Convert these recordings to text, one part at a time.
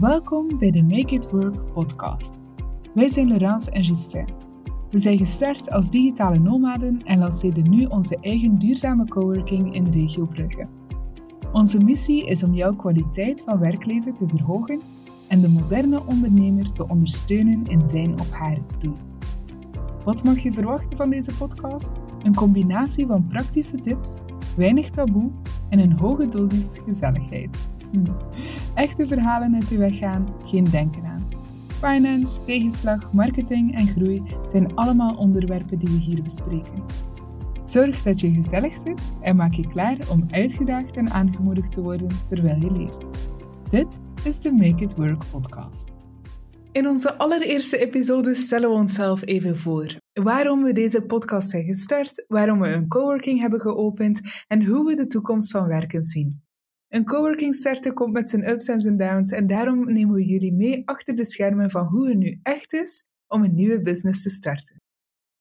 Welkom bij de Make It Work podcast. Wij zijn Laurence en Justin. We zijn gestart als digitale nomaden en lanceerden nu onze eigen duurzame coworking in de regio Brugge. Onze missie is om jouw kwaliteit van werkleven te verhogen en de moderne ondernemer te ondersteunen in zijn of haar groei. Wat mag je verwachten van deze podcast? Een combinatie van praktische tips, weinig taboe en een hoge dosis gezelligheid. Echte verhalen uit de weg gaan, geen denken aan. Finance, tegenslag, marketing en groei zijn allemaal onderwerpen die we hier bespreken. Zorg dat je gezellig zit en maak je klaar om uitgedaagd en aangemoedigd te worden terwijl je leert. Dit is de Make It Work podcast. In onze allereerste episode stellen we onszelf even voor. Waarom we deze podcast zijn gestart, waarom we een coworking hebben geopend en hoe we de toekomst van werken zien. Een coworking starten komt met zijn ups en zijn downs en daarom nemen we jullie mee achter de schermen van hoe het nu echt is om een nieuwe business te starten.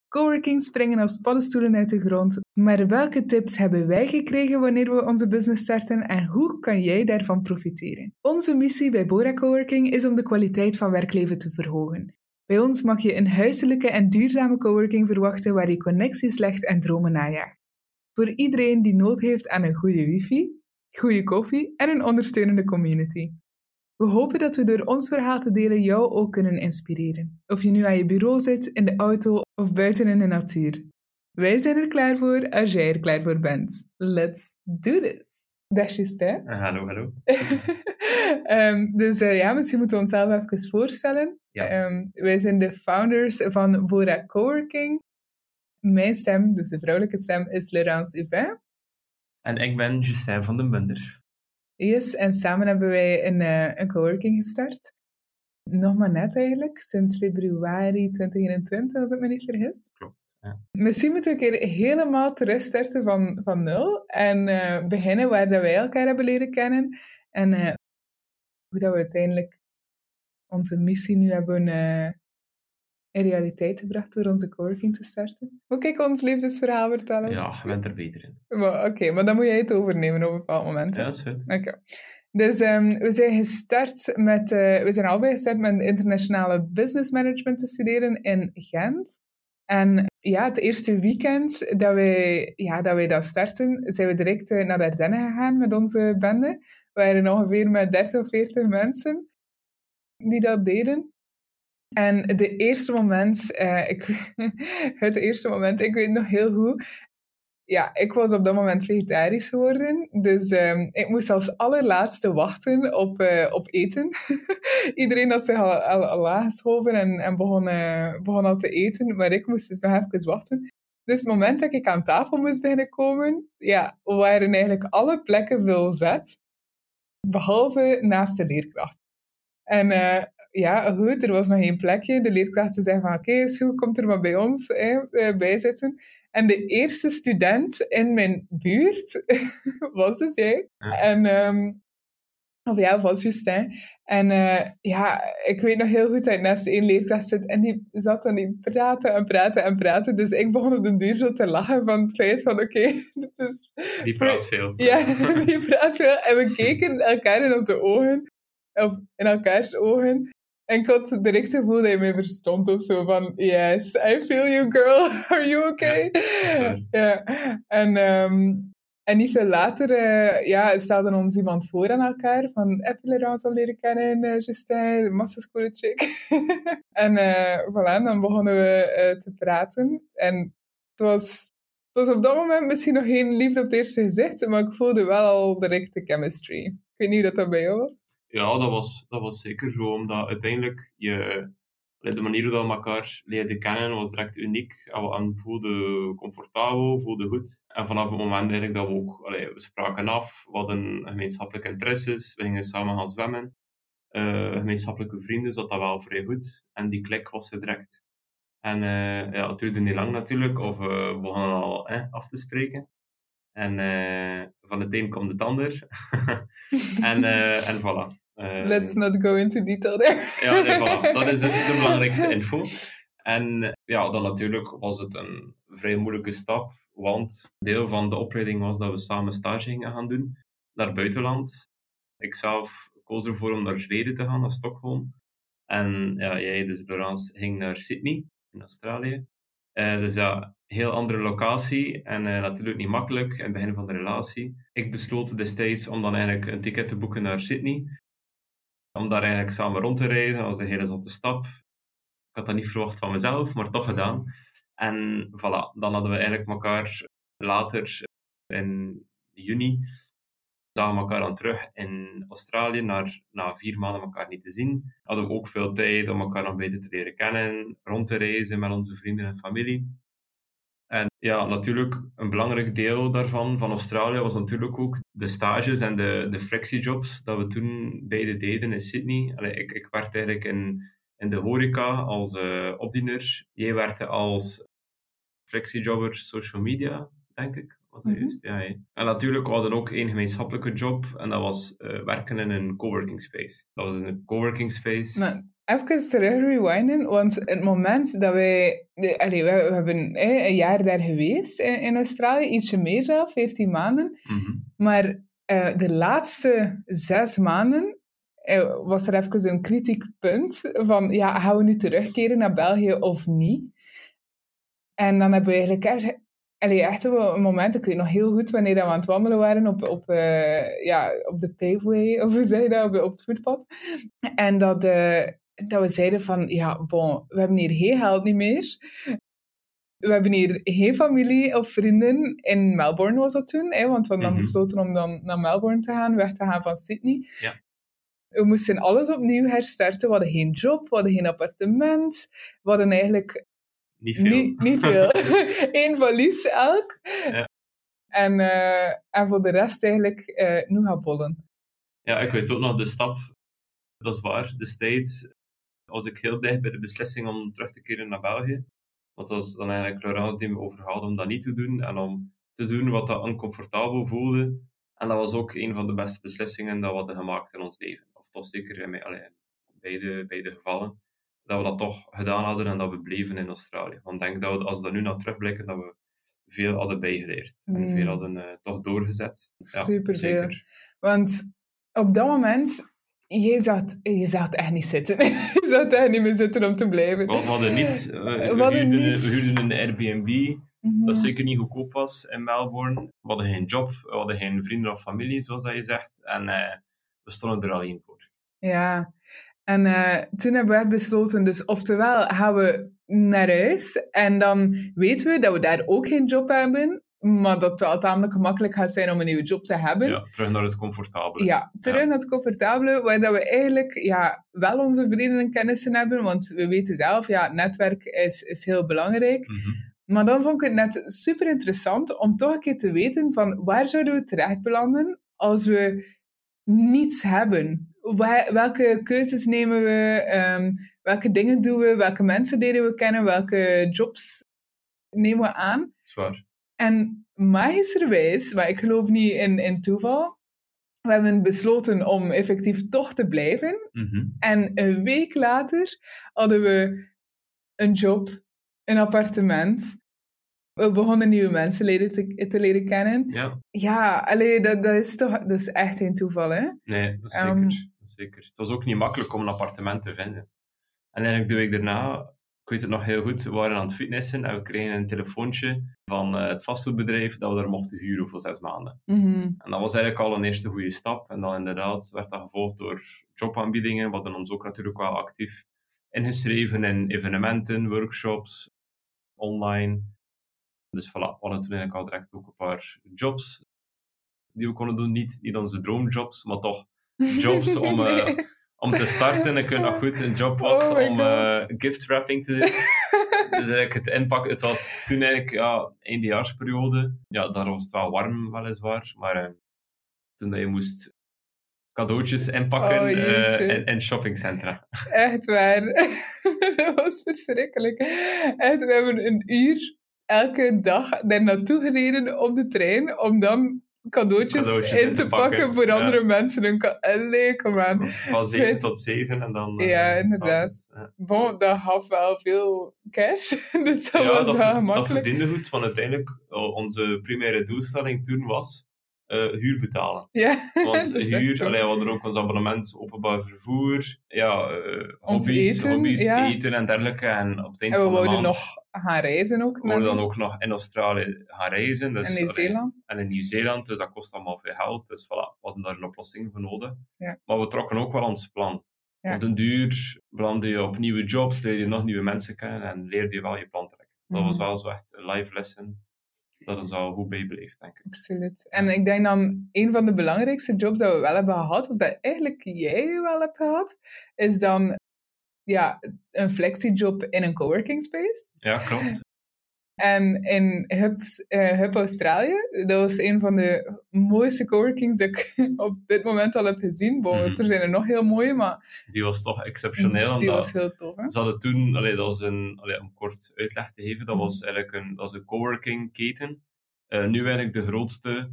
Coworking springen als paddenstoelen uit de grond, maar welke tips hebben wij gekregen wanneer we onze business starten en hoe kan jij daarvan profiteren? Onze missie bij Bora Coworking is om de kwaliteit van werkleven te verhogen. Bij ons mag je een huiselijke en duurzame coworking verwachten waar je connecties legt en dromen najaagt. Voor iedereen die nood heeft aan een goede wifi, goede koffie en een ondersteunende community. We hopen dat we door ons verhaal te delen jou ook kunnen inspireren. Of je nu aan je bureau zit, in de auto of buiten in de natuur. Wij zijn er klaar voor als jij er klaar voor bent. Let's do this! Dat is hè? Uh, hallo, hallo. um, dus uh, ja, misschien moeten we onszelf even voorstellen. Ja. Um, wij zijn de founders van Bora Coworking. Mijn stem, dus de vrouwelijke stem, is Laurence Hubin. En ik ben Justin van den Bunder. Yes, en samen hebben wij een, uh, een coworking gestart. Nog maar net eigenlijk, sinds februari 2021, als ik me niet vergis. Klopt. Ja. Misschien moeten we een keer helemaal terugstarten van, van nul en uh, beginnen waar dat wij elkaar hebben leren kennen en uh, hoe dat we uiteindelijk onze missie nu hebben in realiteit gebracht door onze coworking te starten. Moet ik ons liefdesverhaal vertellen? Ja, je bent er beter in. Oké, okay, maar dan moet jij het overnemen op een bepaald moment. Ja, dat is goed. Oké. Okay. Dus um, we zijn gestart met, uh, we zijn allebei gestart met internationale business management te studeren in Gent. En ja, het eerste weekend dat wij, ja, dat wij dat starten, zijn we direct uh, naar Dardenne gegaan met onze bende. We waren ongeveer met 30 of 40 mensen die dat deden. En de eerste moment, uh, ik, het eerste moment, ik weet nog heel goed, ja, ik was op dat moment vegetarisch geworden. Dus um, ik moest als allerlaatste wachten op, uh, op eten. Iedereen had zich al, al, al aangeschoven en, en begon, uh, al te eten. Maar ik moest dus nog even wachten. Dus het moment dat ik aan tafel moest beginnen komen, ja, waren eigenlijk alle plekken veelzet. Behalve naast de leerkracht. En ja, goed, er was nog één plekje. De leerkrachten zeggen van, oké, okay, is goed, komt er maar bij ons hè, bij zitten. En de eerste student in mijn buurt was dus jij. En, um, of ja, was Justin. En uh, ja, ik weet nog heel goed dat ik naast één leerkracht zit. En die zat dan die praten en praten en praten. Dus ik begon op de duur zo te lachen van het feit van, oké, okay, dit is... Die praat veel. Ja, die praat veel. En we keken elkaar in onze ogen. Of in elkaars ogen. En ik had direct het gevoel dat je mij verstond of zo. Van, yes, I feel you girl. Are you okay? Ja, ja. En, um, en niet veel later uh, ja, stelde ons iemand voor aan elkaar. Van, heb je al leren kennen? Uh, Justin, massaschool chick. en uh, voilà, dan begonnen we te praten. En het was, het was op dat moment misschien nog geen liefde op het eerste gezicht. Maar ik voelde wel al direct de chemistry. Ik weet niet of dat bij jou was. Ja, dat was, dat was zeker zo, omdat uiteindelijk je, de manier hoe we elkaar leerden kennen was direct uniek. En we voelden comfortabel, voelden goed. En vanaf het moment eigenlijk dat we ook, we spraken af, we hadden gemeenschappelijke interesses, we gingen samen gaan zwemmen. Uh, gemeenschappelijke vrienden zat dat wel vrij goed. En die klik was er direct. En uh, ja, het duurde niet lang natuurlijk, of uh, we begonnen al eh, af te spreken. En van het een kwam het ander. en, en voilà. Uh, Let's not go into detail there. ja, nee, voilà. Dat is de, de belangrijkste info. En ja, dan natuurlijk was het een vrij moeilijke stap. Want deel van de opleiding was dat we samen stage gingen gaan doen naar het buitenland. Ik zelf koos ervoor om naar Zweden te gaan, naar Stockholm. En ja, jij, dus Laurence, ging naar Sydney in Australië. Uh, dus ja, heel andere locatie en uh, natuurlijk niet makkelijk in het begin van de relatie. Ik besloot destijds om dan eigenlijk een ticket te boeken naar Sydney. Om daar eigenlijk samen rond te reizen. Dat was een hele zotte stap. Ik had dat niet verwacht van mezelf, maar toch gedaan. En voilà, dan hadden we eigenlijk elkaar later in juni zagen we elkaar dan terug in Australië, naar, na vier maanden elkaar niet te zien. Hadden we ook veel tijd om elkaar nog beter te leren kennen, rond te reizen met onze vrienden en familie. En ja, natuurlijk, een belangrijk deel daarvan, van Australië, was natuurlijk ook de stages en de, de flexijobs dat we toen beide deden in Sydney. Allee, ik, ik werkte eigenlijk in, in de horeca als uh, opdiener. Jij werkte als flexijobber social media, denk ik was dat mm juist? Ja, En natuurlijk, we hadden ook één gemeenschappelijke job en dat was uh, werken in een coworking space. Dat was een coworking space. Maar even terug rewinden, want het moment dat wij... Allee, we, we hebben eh, een jaar daar geweest in, in, Australië, ietsje meer dan, 14 maanden. Mm -hmm. Maar uh, de laatste zes maanden was er even een kritiek punt van, ja, gaan we nu terugkeren naar België of niet? En dan hebben we eigenlijk Allee, echt een moment, ik weet nog heel goed wanneer we aan het wandelen waren op, op, uh, ja, op de paveway, of hoe zeg je dat, op, op het voetpad. En dat, uh, dat we zeiden van, ja, bon, we hebben hier geen geld niet meer. We hebben hier geen familie of vrienden. In Melbourne was dat toen, hè, want we hadden mhm. besloten om dan naar Melbourne te gaan, weg te gaan van Sydney. Ja. We moesten alles opnieuw herstarten. We hadden geen job, we hadden geen appartement. We hadden eigenlijk niet veel. Niet, niet veel. Eén valies elk. Ja. En, uh, en voor de rest eigenlijk uh, nu gaan bollen. Ja, ik weet ook nog de stap. Dat is waar. Destijds was ik heel dicht bij de beslissing om terug te keren naar België. Want dat was dan eigenlijk Laurence die me overhaalde om dat niet te doen. En om te doen wat dat oncomfortabel voelde. En dat was ook een van de beste beslissingen dat we hadden gemaakt in ons leven. Of toch zeker in mijn, beide, beide gevallen dat we dat toch gedaan hadden en dat we bleven in Australië. Want ik denk dat we, als we daar nu naar terugblikken, dat we veel hadden bijgeleerd. En veel hmm. hadden uh, toch doorgezet. Ja, Super veel. Want op dat moment, je zat, je zat echt niet zitten. je zat echt niet meer zitten om te blijven. We, hadden niet. Uh, we, we, huurden, niet. we huurden een Airbnb. Mm Dat zeker niet goedkoop was in Melbourne. We hadden geen job, we hadden geen vrienden of familie, zoals dat je zegt. En uh, we stonden er alleen voor. Ja, en uh, toen hebben we besloten, dus oftewel gaan we naar huis en dan weten we dat we daar ook geen job hebben, maar dat het wel tamelijk gemakkelijk gaat zijn om een nieuwe job te hebben. Ja, terug naar het comfortabele. Ja, terug naar het comfortabele, waar dat we eigenlijk ja, wel onze vrienden en kennissen hebben, want we weten zelf, ja, netwerk is, is heel belangrijk. Mm -hmm. Maar dan vond ik het net super interessant om toch een keer te weten van waar zouden we terecht belanden als we niets hebben welke keuzes nemen we? Um, welke dingen doen we? Welke mensen leren we kennen? Welke jobs nemen we aan? Zwaar. En magischerwijs, maar ik geloof niet in, in toeval, we hebben besloten om effectief toch te blijven. Mm -hmm. En een week later hadden we een job, een appartement, we begonnen nieuwe mensen leren te, te leren kennen. Ja, ja allee, dat, dat, is toch dat is echt geen toeval, hè? Nee, dat is zeker. Um, zeker. Het was ook niet makkelijk om een appartement te vinden. En eigenlijk de week daarna, ik weet het nog heel goed, we waren aan het fitnessen en we kregen een telefoontje van uh, het vastgoedbedrijf dat we daar mochten huren voor zes maanden. Mm En dat was eigenlijk al een eerste goede stap. En dan inderdaad werd dat gevolgd door jobaanbiedingen. We hadden ons ook natuurlijk wel actief ingeschreven in evenementen, workshops, online. Dus voilà, we hadden toen eigenlijk al direct ook een paar jobs die we konden doen. Niet, niet onze droomjobs, maar toch jobs om, uh, om te starten. Ik weet nog goed, een job was oh om uh, gift wrapping te doen. dus eigenlijk het inpakken, het was toen eigenlijk ja, eindejaarsperiode. Ja, daar was het wel warm weliswaar, maar uh, toen dat je moest cadeautjes inpakken oh, in, in shoppingcentra. Echt waar. dat was verschrikkelijk. Echt, we hebben een uur elke dag daar naartoe gereden op de trein om dan cadeautjes, in, te pakken, voor andere mensen. Een Allee, kom aan. Van 7 tot 7 en dan... Uh, ja, inderdaad. Ja. Bon, dat gaf wel veel cash, dus dat was wel gemakkelijk. dat verdiende goed, want uiteindelijk onze primaire doelstelling toen was eh, huur betalen. Ja, Want huur, allee, we hadden ook ons abonnement, openbaar vervoer, ja, eh, hobby's, eten, hobby's ja. eten en dergelijke. En op het eind En we van de wouden maand nog gaan reizen ook. we wouden dan ook nog in Australië gaan reizen. Dus, in allee, Nieuw-Zeeland. en in Nieuw-Zeeland, dus dat kost allemaal veel geld. Dus voilà, we hadden daar een oplossing voor nodig. Ja. Maar we trokken ook wel ons plan. Ja. Op den duur belandde je op nieuwe jobs, leerde je nog nieuwe mensen kennen en leerde je wel je plan trekken. Dat was Mhm. wel zo echt een live lesson dat ons al goed bijbleef, denk ik. Absoluut. En ik denk dan, een van de belangrijkste jobs dat we wel hebben gehad, of dat eigenlijk jij wel hebt gehad, is dan ja, een flexiejob in een coworking space. Ja, klopt. En in Hub, eh, Hub Australië, dat was een van de mooiste coworkings dat ik op dit moment al heb gezien. Bon, Mhm. Er zijn er nog heel mooie, maar Die was toch exceptioneel. die was heel tof. Hè? Ze hadden toen, allee, dat was een, allee, om kort uitleg te geven, dat Mhm. was eigenlijk een, dat was een coworking keten. Eh, nu eigenlijk de grootste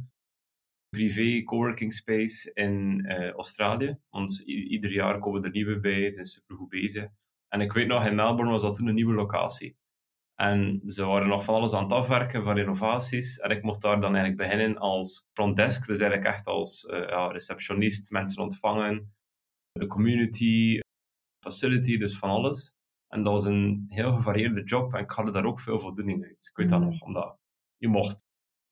privé coworking space in eh, Australië. Want ieder jaar komen er nieuwe bij, ze zijn supergoed bezig. En ik weet nog, in Melbourne was dat toen een nieuwe locatie. En ze waren nog van alles aan het afwerken, van renovaties. En ik mocht daar dan eigenlijk beginnen als front desk, dus eigenlijk echt als eh, ja, receptionist, mensen ontvangen, de community, facility, dus van alles. En dat was een heel gevarieerde job en ik had er daar ook veel voldoening uit. Ik weet dat Mhm. nog, omdat je mocht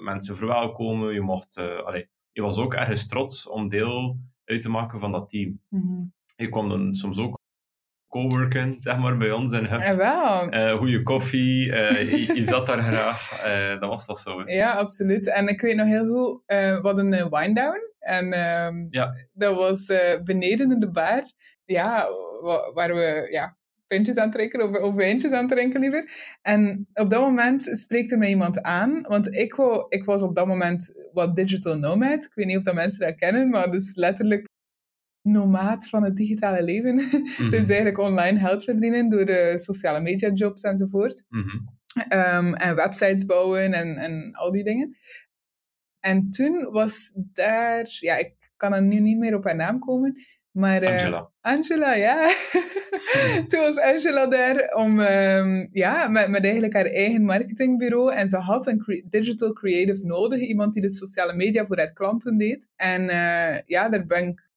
mensen verwelkomen, je mocht, eh, je was ook ergens trots om deel uit te maken van dat team. Mhm. Je kwam dan soms ook coworken, zeg maar, bij ons en heb En wel, eh goede koffie, eh, je, je zat daar graag, eh, dat was toch zo. hè? Ja, absoluut. En ik weet nog heel goed, we hadden een wine down. En ehm, Ja. dat was beneden in de bar. Ja, wa- waar we ja, pintjes aan het drinken, of, of wijntjes aan het drinken liever. En op dat moment spreekte mij iemand aan. Want ik, wou, ik was op dat moment wat digital nomad. Ik weet niet of dat mensen dat kennen, maar dus letterlijk nomaat van het digitale leven. Mhm, dus eigenlijk online geld verdienen door de sociale media jobs enzovoort. mhm. Ehm, en websites bouwen en, en al die dingen. En toen was daar, ja, ik kan er nu niet meer op haar naam komen, maar eh, Angela. Angela, ja. toen was Angela daar om, ehm, ja, met, met eigenlijk haar eigen marketingbureau. En ze had een cre- digital creative nodig, iemand die de sociale media voor haar klanten deed. En eh, ja, daar ben ik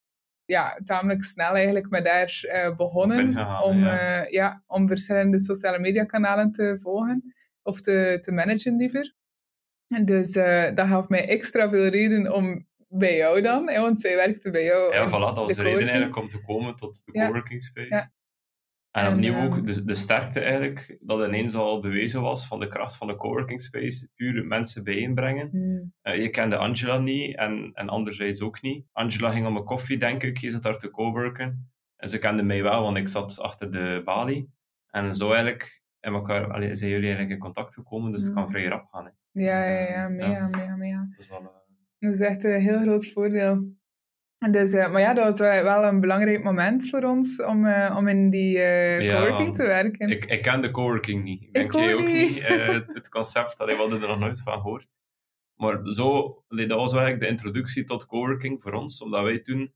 ja, tamelijk snel eigenlijk met haar eh, begonnen om, ja. eh, ja, om verschillende sociale media kanalen te volgen of te, te managen liever. En dus eh, dat gaf mij extra veel reden om bij jou dan, hè, want zij werkte bij jou. Ja, voilà, dat was de, reden eigenlijk om te komen tot de Ja. coworking space. Ja. En En, opnieuw ehm, ook de, de sterkte eigenlijk, dat ineens al bewezen was van de kracht van de coworking space, puur mensen bijeenbrengen. Hmm. Eh, je kende Angela niet en, en anderzijds ook niet. Angela ging om een koffie, denk ik. Je zat daar te coworken. En ze kende mij wel, want ik zat achter de balie. En zo eigenlijk in elkaar, allee, zijn jullie eigenlijk in contact gekomen, dus het kan Mm. vrij rap gaan. Hè. Ja, ja, ja, Ja. mega, mega, mega. Dat is wel, eh, Dat is echt een heel groot voordeel. Dus, eh, maar ja, dat was wel een belangrijk moment voor ons om, eh, om in die eh coworking te werken. ik, ik ken de coworking niet. Ik denk jij ook niet. niet. Het, concept, allee, we hadden er nog nooit van gehoord. Maar zo, allee, dat was eigenlijk de introductie tot coworking voor ons, omdat wij toen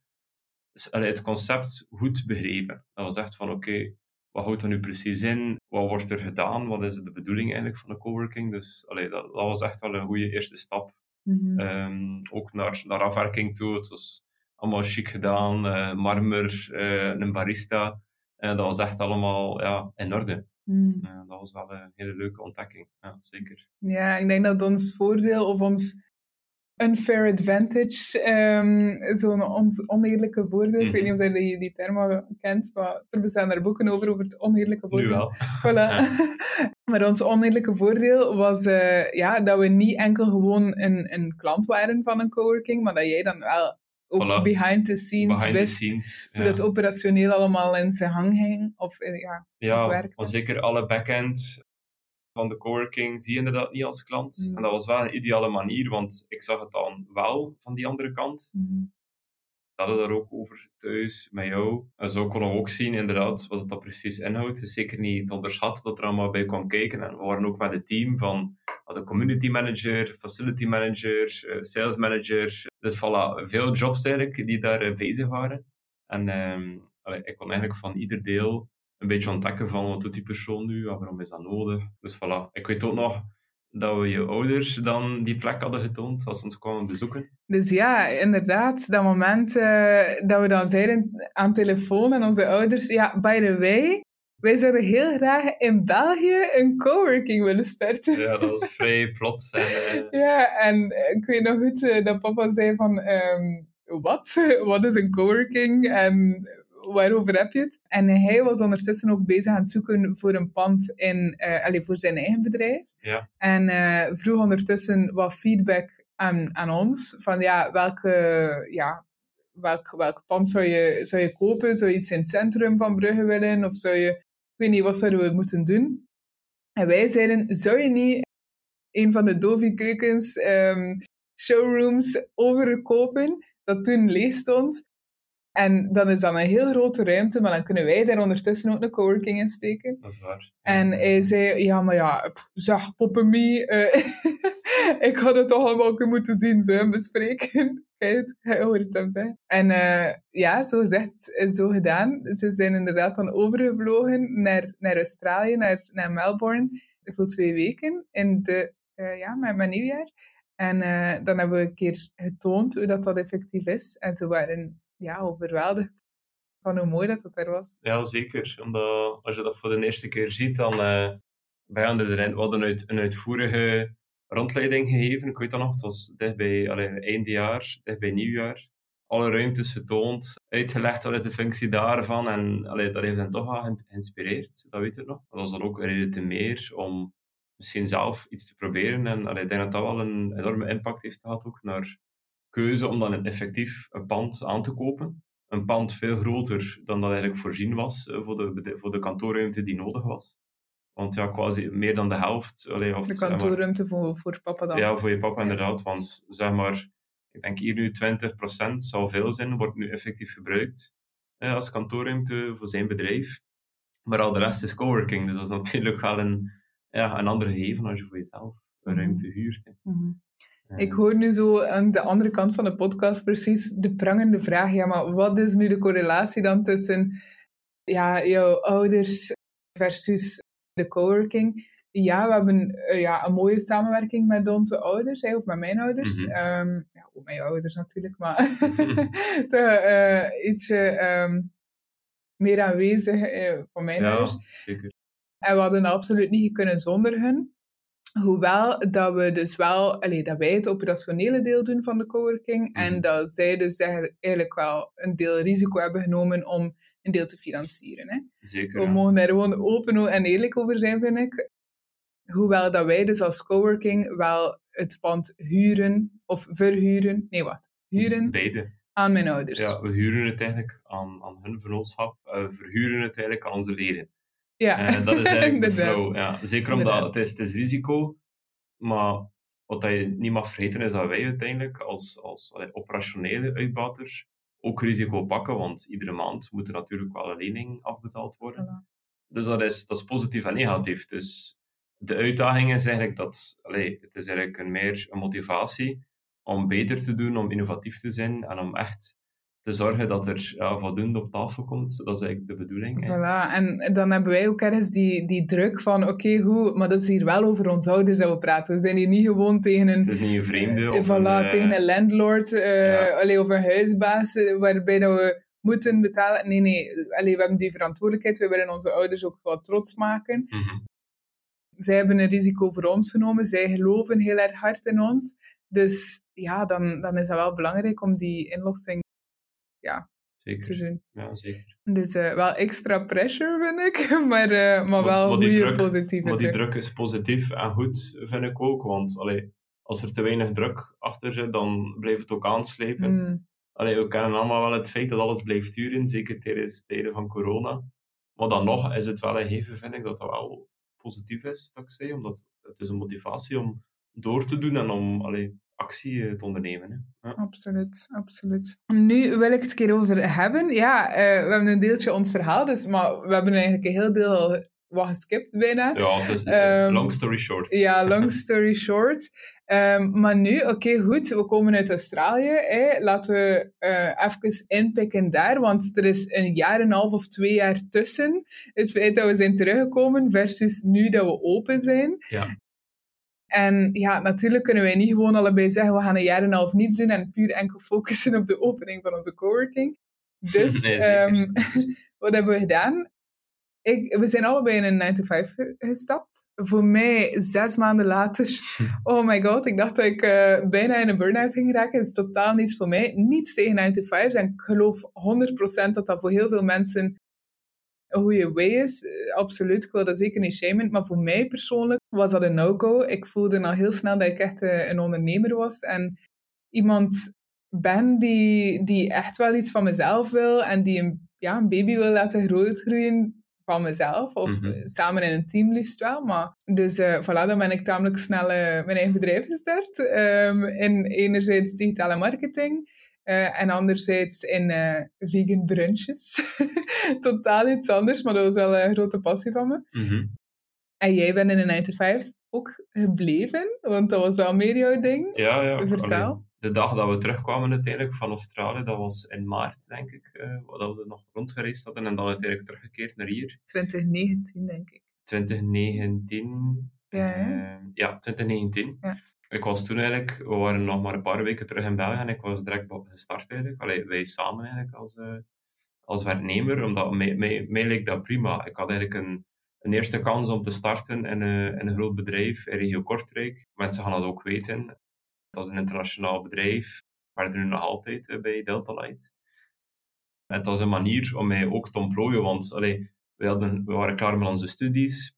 allee, het concept goed begrepen. Dat was echt van, oké, wat houdt dat nu precies in? Wat wordt er gedaan? Wat is de bedoeling eigenlijk van de coworking? Dus allee, dat, dat was echt wel een goede eerste stap. Mhm. Ehm, ook naar, naar afwerking toe. Het was allemaal chic gedaan, eh, marmer, eh, een barista. En dat was echt allemaal ja, in orde. Eh, dat was wel een hele leuke ontdekking. Ja, zeker. Ja, ik denk dat ons voordeel of ons unfair advantage, ehm, zo'n ons oneerlijke voordeel, ik weet niet of je die, die term al kent, maar er bestaan er boeken over, over het oneerlijke Nu voordeel. wel. Voilà. maar ons oneerlijke voordeel was eh, ja, dat we niet enkel gewoon een, een klant waren van een coworking, maar dat jij dan wel ook Voilà. behind the scenes Behind the wist hoe dat operationeel allemaal in zijn hang ging. Of, eh, ja, Ja, werkte. zeker alle backend van de coworking zie je inderdaad niet als klant. Mm. En dat was wel een ideale manier, want ik zag het dan wel van die andere kant. mhm. We hadden daar ook over thuis met jou. En zo konden we ook zien, inderdaad, wat het dat precies inhoudt. Is zeker niet te onderschatten dat er allemaal bij kwam kijken. En we waren ook met het team van de community manager, facility manager, eh, sales manager. Dus voilà, veel jobs eigenlijk die daar eh, bezig waren. En ehm, ik kon eigenlijk van ieder deel een beetje ontdekken van wat doet die persoon nu, en waarom is dat nodig. Dus voilà, ik weet ook nog, dat we je ouders dan die plek hadden getoond als ze ons kwamen bezoeken. Dus ja, inderdaad, dat moment uh, dat we dan zeiden aan telefoon en onze ouders, ja, by the way, wij zouden heel graag in België een coworking willen starten. Ja, dat was vrij plots. En, uh... Ja, en ik weet nog goed uh, dat papa zei van, um, wat? Wat is een coworking? En waarover heb je het? En hij was ondertussen ook bezig aan het zoeken voor een pand in, uh, allez, voor zijn eigen bedrijf. Ja. En uh, vroeg ondertussen wat feedback aan, aan ons. Van ja, welke, ja, welk, welk pand zou je, zou je kopen? Zou je iets in het centrum van Brugge willen? Of zou je, weet niet, wat zouden we moeten doen? En wij zeiden, zou je niet een van de Dovi keukens um, showrooms overkopen, dat toen leeg stond, en dan is dat een heel grote ruimte, maar dan kunnen wij daar ondertussen ook een coworking in steken. Dat is waar. En hij zei, ja, maar ja, zeg, poppemie, uh, ik had het toch allemaal moeten zien, zo, bespreken. En uh, ja, zo gezegd en zo gedaan. Ze zijn inderdaad dan overgevlogen naar, naar Australië, naar, naar Melbourne, voor twee weken, in de, uh, ja, met mijn nieuwjaar. En dan hebben we een keer getoond hoe dat, dat effectief is. En ze waren ja, overweldigd van hoe mooi dat het er was. Ja, zeker. Omdat als je dat voor de eerste keer ziet, dan wij hadden we hadden een, een uitvoerige rondleiding gegeven. Ik weet dat nog, het was dicht bij allee, eindejaar, dicht bij nieuwjaar. Alle ruimtes getoond, uitgelegd wat is de functie daarvan. En allee, dat heeft hen toch wel geïnspireerd, dat weet ik nog. Dat was dan ook een reden te meer om misschien zelf iets te proberen. En allee, ik denk dat dat wel een enorme impact heeft gehad ook naar keuze om dan effectief een pand aan te kopen. Een pand veel groter dan dat eigenlijk voorzien was uh, voor, de, voor de kantoorruimte die nodig was. Want ja, quasi meer dan de helft. Allee, of, de kantoorruimte voor, voor papa dan? Ja, voor je papa inderdaad. Want zeg maar, ik denk hier nu 20% zou veel zijn, wordt nu effectief gebruikt als kantoorruimte voor zijn bedrijf. Maar al de rest is coworking. Dus dat is natuurlijk wel een, ja, een ander gegeven als je voor jezelf een mhm. ruimte huurt. Mm -hmm. Ik hoor nu zo aan de andere kant van de podcast precies de prangende vraag. Ja, maar wat is nu de correlatie dan tussen ja, jouw ouders versus de coworking? Ja, we hebben uh, ja, een mooie samenwerking met onze ouders, hè, of met mijn ouders. Mm -hmm. um, ja, ook mijn ouders natuurlijk, maar de, uh, ietsje um, meer aanwezig uh, van mijn ja, ouders. Zeker. En we hadden absoluut niet kunnen zonder hun. Hoewel dat we dus wel, allee, dat wij het operationele deel doen van de coworking en Mhm. dat zij dus eigenlijk wel een deel risico hebben genomen om een deel te financieren. Hè. Zeker. We ja. mogen daar gewoon open en eerlijk over zijn, vind ik. Hoewel dat wij dus als coworking wel het pand huren of verhuren, nee wat, huren Beide. aan mijn ouders. Ja, we huren het eigenlijk aan, aan hun vernootschap, eh, verhuren het eigenlijk aan onze leden. Ja, Eh, dat is eigenlijk de flow. Ja. Zeker omdat het is, het is risico, maar wat je niet mag vergeten is dat wij uiteindelijk als, als operationele uitbaters ook risico pakken, want iedere maand moet er natuurlijk wel een lening afbetaald worden. Voilà. Dus dat is, dat is positief en negatief. Dus de uitdaging is eigenlijk dat, allee, het is eigenlijk een meer een motivatie om beter te doen, om innovatief te zijn en om echt te zorgen dat er ja, voldoende op tafel komt. Dat is eigenlijk de bedoeling. hè. Voilà, en dan hebben wij ook ergens die, die druk van, oké, goed, maar dat is hier wel over ons ouders dat we praten. We zijn hier niet gewoon tegen een, Het is niet een vreemde. eh, Of voilà, een, eh, tegen een landlord eh, ja. allee, of een huisbaas, waarbij dat we moeten betalen. Nee, nee, allee, we hebben die verantwoordelijkheid. We willen onze ouders ook wel trots maken. mhm. Zij hebben een risico voor ons genomen. Zij geloven heel erg hard in ons. Dus ja, dan, dan is dat wel belangrijk om die inlossing te Zeker. doen. Ja, zeker. Dus eh, wel extra pressure, vind ik. Maar, eh, maar wel goede druk- positieve Maar die druk. is positief en goed, vind ik ook. Want allee, als er te weinig druk achter zit, dan blijft het ook aanslepen. Mm, Allee, we kennen allemaal wel het feit dat alles blijft duren, zeker tijdens tijden van corona. Maar dan nog is het wel een gegeven, vind ik, dat dat wel positief is, dat ik zei. Omdat het is een motivatie om door te doen en om allee, actie eh, te ondernemen. Hè. Ja. absoluut, absoluut. Nu wil ik het een keer over hebben. Ja, eh, we hebben een deeltje ons verhaal, dus, maar we hebben eigenlijk een heel deel wat geskipt bijna. Ja, het is eh, Ehm, long story short. Ja, long story short. Ehm, maar nu, oké, goed, we komen uit Australië. Hè. Laten we even inpikken daar, want er is een jaar en een half of twee jaar tussen het feit dat we zijn teruggekomen versus nu dat we open zijn. Ja. En ja, natuurlijk kunnen wij niet gewoon allebei zeggen, we gaan een jaar en een half niets doen en puur enkel focussen op de opening van onze coworking. Dus Nee, ehm, wat hebben we gedaan? Ik, we zijn allebei in een 9 to 5 ge- gestapt. Voor mij, zes maanden later, oh my god, ik dacht dat ik eh, bijna in een burn-out ging geraken. Dat is totaal niets voor mij. Niets tegen 9 to 5. En ik geloof 100% dat dat voor heel veel mensen een goede way is. Eh, absoluut, ik wil dat zeker niet shamen. Maar voor mij persoonlijk was dat een no-go. Ik voelde al heel snel dat ik echt eh, een ondernemer was. En iemand ben die, die echt wel iets van mezelf wil. En die een, ja, een baby wil laten grootgroeien van mezelf. Of Mhm. eh, samen in een team liefst wel. Maar, dus eh voilà, dan ben ik tamelijk snel mijn eigen bedrijf gestart. Ehm, in enerzijds digitale marketing. en anderzijds in vegan brunches. Totaal iets anders, maar dat was wel een grote passie van me. Mhm. En jij bent in een 9 to 5 ook gebleven, want dat was wel meer jouw ding. Ja, ja. Vertel. allee, de dag dat we terugkwamen uiteindelijk van Australië, dat was in maart, denk ik, eh, dat we nog rondgereisd hadden en dan uiteindelijk teruggekeerd naar hier. 2019, denk ik. 2019. Ja, hè? eh, ja 2019. Ja. Ik was toen eigenlijk, we waren nog maar een paar weken terug in België en ik was direct op gestart eigenlijk. Allee, wij samen eigenlijk als, eh, als werknemer, omdat mij, mij, mij leek dat prima. Ik had eigenlijk een, een eerste kans om te starten in, een- in een groot bedrijf in regio Kortrijk. Mensen gaan dat ook weten. Het was een internationaal bedrijf, waar nu nog altijd eh, bij Delta Light. Het was een manier om mij ook te ontplooien, want allee, we, hadden, we waren klaar met onze studies.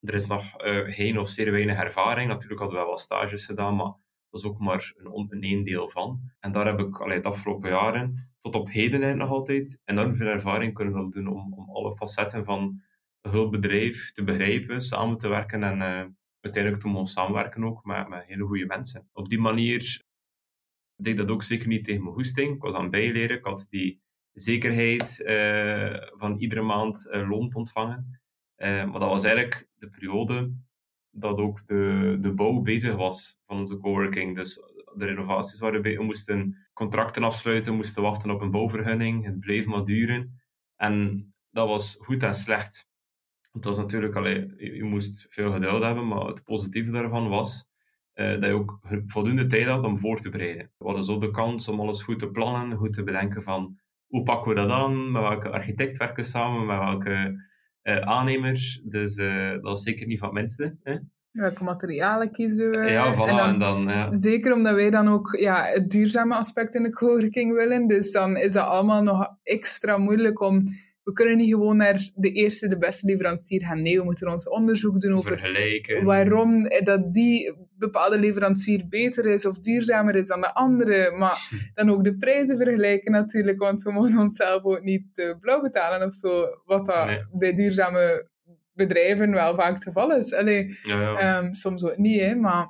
Er is nog eh, geen of zeer weinig ervaring. Natuurlijk hadden we wel stages gedaan, maar dat is ook maar een, een deel van. En daar heb ik allee, de afgelopen jaren, tot op heden nog altijd, enorm veel ervaring kunnen opdoen om, om alle facetten van een groot bedrijf te begrijpen, samen te werken en eh, uiteindelijk te mogen samenwerken ook met, hele goede mensen. Op die manier deed dat ook zeker niet tegen mijn goesting. Ik was aan bijleren, ik had die zekerheid eh, van iedere maand eh, loon te ontvangen. Maar dat was eigenlijk de periode dat ook de, de bouw bezig was van onze coworking. Dus de renovaties waren bij, we moesten contracten afsluiten, we moesten wachten op een bouwvergunning, het bleef maar duren. En dat was goed en slecht. Het was natuurlijk, allee, je, moest veel geduld hebben, maar het positieve daarvan was eh, dat je ook voldoende tijd had om voor te bereiden. We hadden zo de kans om alles goed te plannen, goed te bedenken van hoe pakken we dat aan, met welke architect werken we samen, met welke eh, aannemer. Dus eh, dat was zeker niet van minste. Hè? Welke materialen kiezen we? ja, voilà. En En dan, dan, ja. Zeker omdat wij dan ook ja, het duurzame aspect in de coworking willen. Dus dan is dat allemaal nog extra moeilijk om... We kunnen niet gewoon naar de eerste, de beste leverancier gaan. Nee, we moeten ons onderzoek doen over vergelijken. waarom dat die bepaalde leverancier beter is of duurzamer is dan de andere. Maar dan ook de prijzen vergelijken natuurlijk, want we mogen onszelf ook niet te blauw betalen of zo. Wat dat Nee. bij duurzame bedrijven wel vaak het geval is. Allee, Ja, ja, ehm, soms ook niet, hè, maar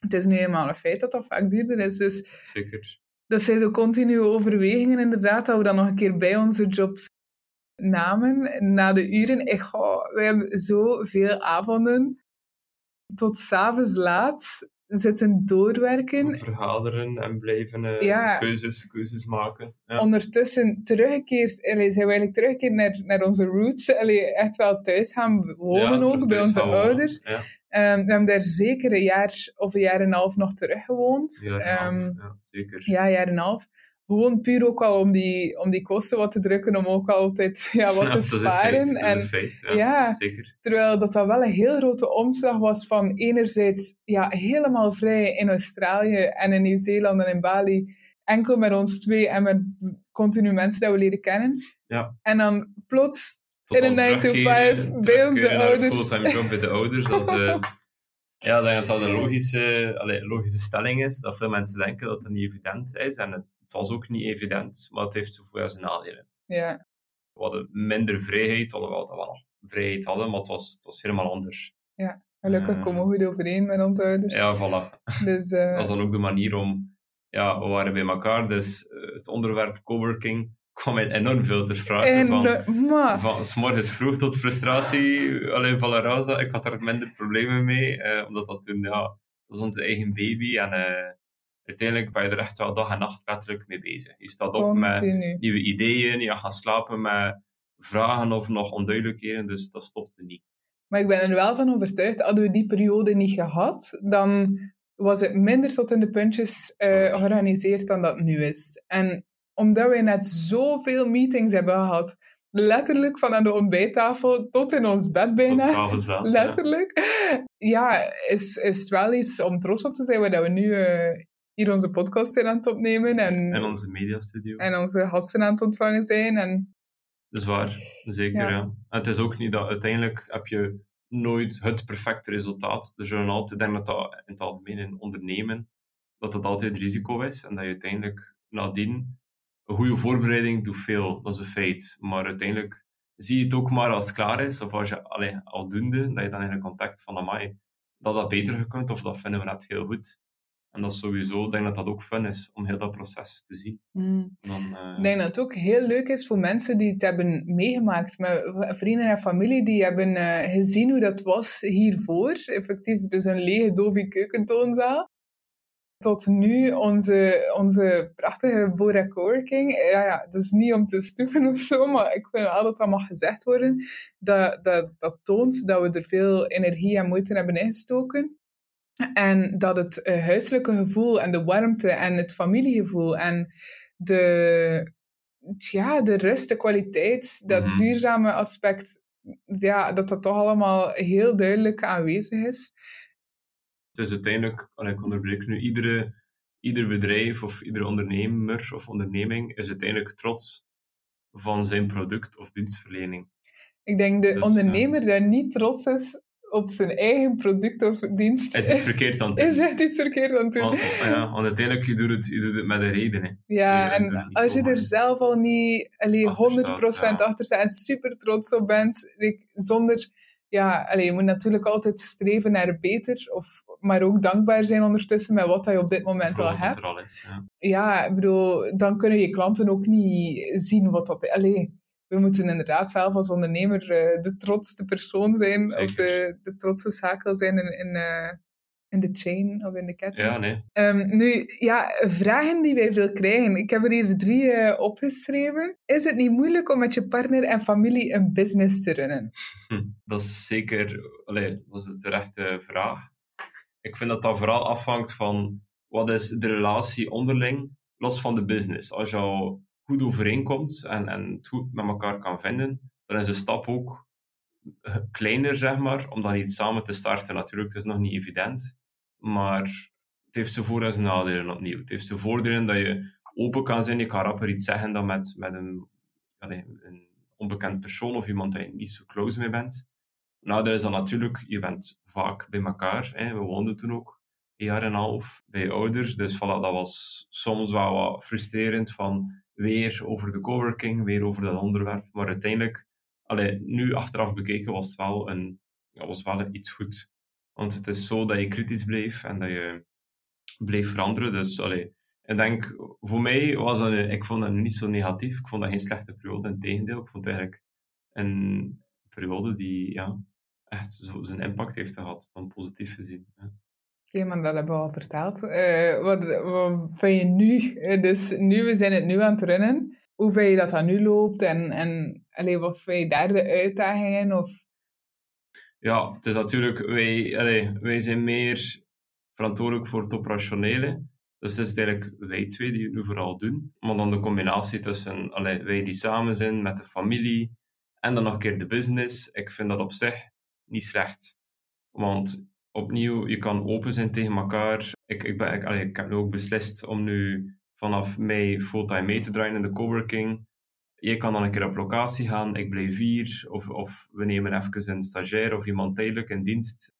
het is nu eenmaal een feit dat dat vaak duurder is. Dus zeker. dat zijn zo continue overwegingen inderdaad, dat we dan nog een keer bij onze jobs namen, na de uren. Ik, we hebben zoveel avonden tot s'avonds laat zitten doorwerken. Vergaderen en blijven eh, Ja. keuzes, keuzes maken. Ja. Ondertussen teruggekeerd, allee, zijn we eigenlijk teruggekeerd naar, naar onze roots. Allee, echt wel thuis gaan wonen Ja, ook, bij onze ouders. Ehm, we hebben daar zeker een jaar of een jaar en een half nog terug gewoond. ja, Ehm, ja, zeker. Ja, een jaar en een half. Gewoon puur ook al om die, om die kosten wat te drukken, om ook altijd ja, wat Ja, te dat is een sparen. feit, dat is En een feit, ja, ja. zeker. terwijl dat, dat wel een heel grote omslag was van enerzijds ja, helemaal vrij in Australië en in Nieuw-Zeeland en in Bali. Enkel met ons twee en met continu mensen dat we leren kennen. Ja. En dan plots Tot In een dan 9 to terugkeren- 5 bij onze ouders. fulltime job bij de ouders. Dat is, eh, ja, ik denk dat dat een logische, allee, logische stelling is. Dat veel mensen denken dat het niet evident is. En het, het was ook niet evident, maar het heeft zoveel zijn nadelen. ja, We hadden minder vrijheid, alhoewel dat we nog vrijheid hadden, maar het was, het was helemaal anders. gelukkig Eh. komen we goed overeen met onze ouders. Ja, voilà. Dus, eh, Dat was dan ook de manier om... Ja, we waren bij elkaar, dus eh, het onderwerp coworking kwam mij enorm veel ter sprake. en, van, maar, van 's morgens vroeg tot frustratie, alleen van la raza. Ik had er minder problemen mee, eh, omdat dat toen, ja, dat was onze eigen baby. En eh, uiteindelijk ben je er echt wel dag en nacht letterlijk mee bezig. Je staat op met nieuwe ideeën, je gaat slapen met vragen of nog onduidelijkheden, dus dat stopte niet. Maar ik ben er wel van overtuigd, hadden we die periode niet gehad, dan was het minder tot in de puntjes uh, georganiseerd dan dat nu is. En omdat we net zoveel meetings hebben gehad, letterlijk van aan de ontbijttafel tot in ons bed bijna. Letterlijk. Ja, is, is het wel iets om trots op te zijn, waar we nu uh, hier onze podcast zijn aan het opnemen. En, en onze mediastudio. En onze gasten aan het ontvangen zijn. En... Dat is waar, zeker. Ja. ja. En het is ook niet dat uiteindelijk heb je nooit het perfecte resultaat. Er zullen altijd, denk dat dat in het algemeen in ondernemen, dat dat altijd risico is. En dat je uiteindelijk nadien een goede voorbereiding doet veel, dat is een feit. Maar uiteindelijk zie je het ook maar als het klaar is, of als je allee, aldoende, dat je dan in contact van amai, dat dat beter gekund, of dat vinden we net heel goed. En dat is sowieso, ik denk dat dat ook fun is, om heel dat proces te zien. Mm. Dan, uh... Ik denk dat het ook heel leuk is voor mensen die het hebben meegemaakt. Met vrienden en familie die hebben uh, gezien hoe dat was hiervoor. Effectief dus een lege Dolby keukentoonzaal tot nu onze, onze prachtige Bora Coworking. Ja, ja, dat is niet om te stoeven of zo, maar ik vind wel dat dat mag gezegd worden. Dat, dat, dat toont dat we er veel energie en moeite hebben ingestoken. En dat het uh, huiselijke gevoel en de warmte en het familiegevoel en de, ja, de rust, de kwaliteit, dat mhm. duurzame aspect, ja, dat dat toch allemaal heel duidelijk aanwezig is. Dus uiteindelijk, en ik onderbreek nu, iedere, ieder bedrijf of iedere ondernemer of onderneming is uiteindelijk trots van zijn product of dienstverlening. Ik denk de dus, ondernemer uh, daar niet trots is op zijn eigen product of dienst. Is het verkeerd aan het doen. Is het iets verkeerd aan het doen. Want, ja, want uiteindelijk, je doet het, je doet het met een reden. Hè. Ja, en als je er zelf al niet allee, 100% achter staat en super trots op bent, zonder ja, allee, je moet natuurlijk altijd streven naar beter, of, maar ook dankbaar zijn ondertussen met wat je op dit moment al hebt. Is, ja. ja, ik bedoel, dan kunnen je klanten ook niet zien wat dat... Allee, we moeten inderdaad zelf als ondernemer uh, de trotste persoon zijn, of de, de trotste schakel zijn in, in, uh, in de chain of in de ketting. Ja, nee. Um, nu, ja, vragen die wij veel krijgen. Ik heb er hier drie uh, opgeschreven. Is het niet moeilijk om met je partner en familie een business te runnen? Hm, dat is zeker, allee, dat is de terechte vraag. Ik vind dat dat vooral afhangt van wat is de relatie onderling, los van de business. Als je al goed overeenkomt en, en het goed met elkaar kan vinden, dan is de stap ook kleiner, zeg maar, om dan iets samen te starten. Natuurlijk, het is nog niet evident. Maar het heeft zijn voor- en nadelen opnieuw. Het heeft zijn voordelen dat je open kan zijn. Je kan rapper iets zeggen dan met, met een, een onbekend persoon of iemand die je niet zo close mee bent. Nadeel is dan natuurlijk, je bent vaak bij elkaar. Hè. We woonden toen ook een jaar en een half bij ouders. Dus voilà, dat was soms wel wat frustrerend van weer over de coworking, weer over dat onderwerp. Maar uiteindelijk, allee, nu achteraf bekeken, was het wel, een, ja, was wel iets goed. Want het is zo dat je kritisch bleef en dat je bleef veranderen. Dus allee, ik denk, voor mij was dat, ik vond dat niet zo negatief. Ik vond dat geen slechte periode. Integendeel, ik vond het eigenlijk een periode die ja, echt zo zijn impact heeft gehad, dan positief gezien. Oké, maar dat hebben we al verteld. Uh, wat, wat vind je nu? Eh, dus nu, we zijn het nu aan het runnen. Hoe vind je dat dat nu loopt? En, en allee, wat vind je daar de uitdagingen? Of ja, het is natuurlijk, wij, allee, wij zijn meer verantwoordelijk voor het operationele. Dus het is eigenlijk wij twee die het nu vooral doen. Maar dan de combinatie tussen allee, wij die samen zijn met de familie en dan nog een keer de business. Ik vind dat op zich niet slecht. Want opnieuw, je kan open zijn tegen elkaar. Ik, ik, ben, ik, allee, ik heb nu ook beslist om nu vanaf mei fulltime mee te draaien in de coworking je kan dan een keer op locatie gaan, ik blijf hier, of, of we nemen even een stagiair of iemand tijdelijk in dienst.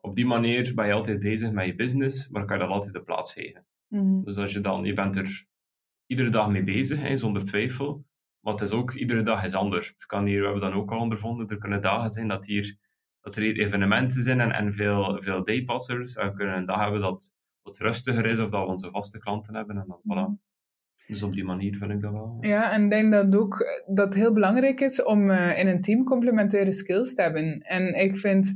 Op die manier ben je altijd bezig met je business, maar kan je dat altijd de plaats geven. Mhm. Dus als je dan, je bent er iedere dag mee bezig, hè, zonder twijfel, maar het is ook, iedere dag is anders. Het kan hier, we hebben dan ook al ondervonden, er kunnen dagen zijn dat, hier, dat er hier evenementen zijn en, en veel, veel daypassers. En we kunnen een dag hebben dat wat rustiger is, of dat we onze vaste klanten hebben, en dan voilà. Mhm. Dus op die manier vind ik dat wel. Ja, en ik denk dat ook dat het heel belangrijk is om uh, in een team complementaire skills te hebben. En ik vind,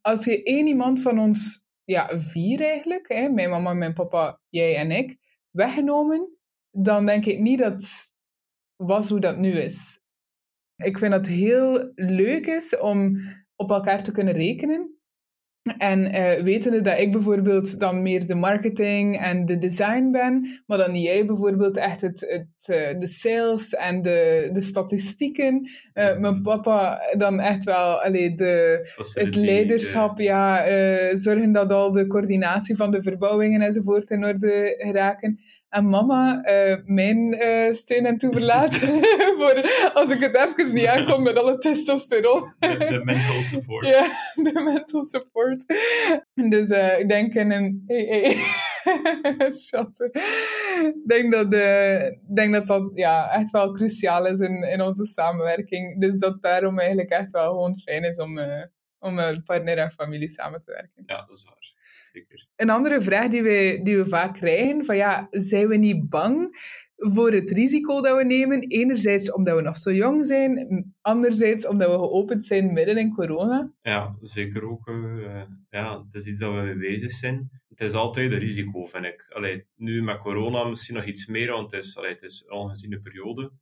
als je één iemand van ons, ja, vier eigenlijk, hè, mijn mama, mijn papa, jij en ik, weggenomen, dan denk ik niet dat was hoe dat nu is. Ik vind dat heel leuk is om op elkaar te kunnen rekenen. En uh, wetende dat ik bijvoorbeeld dan meer de marketing en de design ben, maar dan jij bijvoorbeeld echt het, het, uh, de sales en de, de statistieken. Uh, mijn papa dan echt wel allee, de, het leiderschap, ja, zorgen dat al de coördinatie van de verbouwingen enzovoort in orde geraken. En mama, mijn steun en toeverlaat voor als ik het even niet aankom met alle testosteron. De, de mental support. ja, de mental support. Dus uh, ik denk in een... Hey, hey. Ik denk dat, denk dat dat ja, echt wel cruciaal is in, in onze samenwerking. Dus dat daarom eigenlijk echt wel gewoon fijn is om, om met partner en familie samen te werken. Ja, dat is waar. Zeker. Een andere vraag die we, die we vaak krijgen, van ja, zijn we niet bang voor het risico dat we nemen. Enerzijds omdat we nog zo jong zijn, anderzijds omdat we geopend zijn midden in corona. Ja, zeker ook. Uh, ja, het is iets dat we mee bezig zijn. Het is altijd een risico, vind ik. Allee, nu met corona misschien nog iets meer, want het is, allee, het is een ongeziene periode.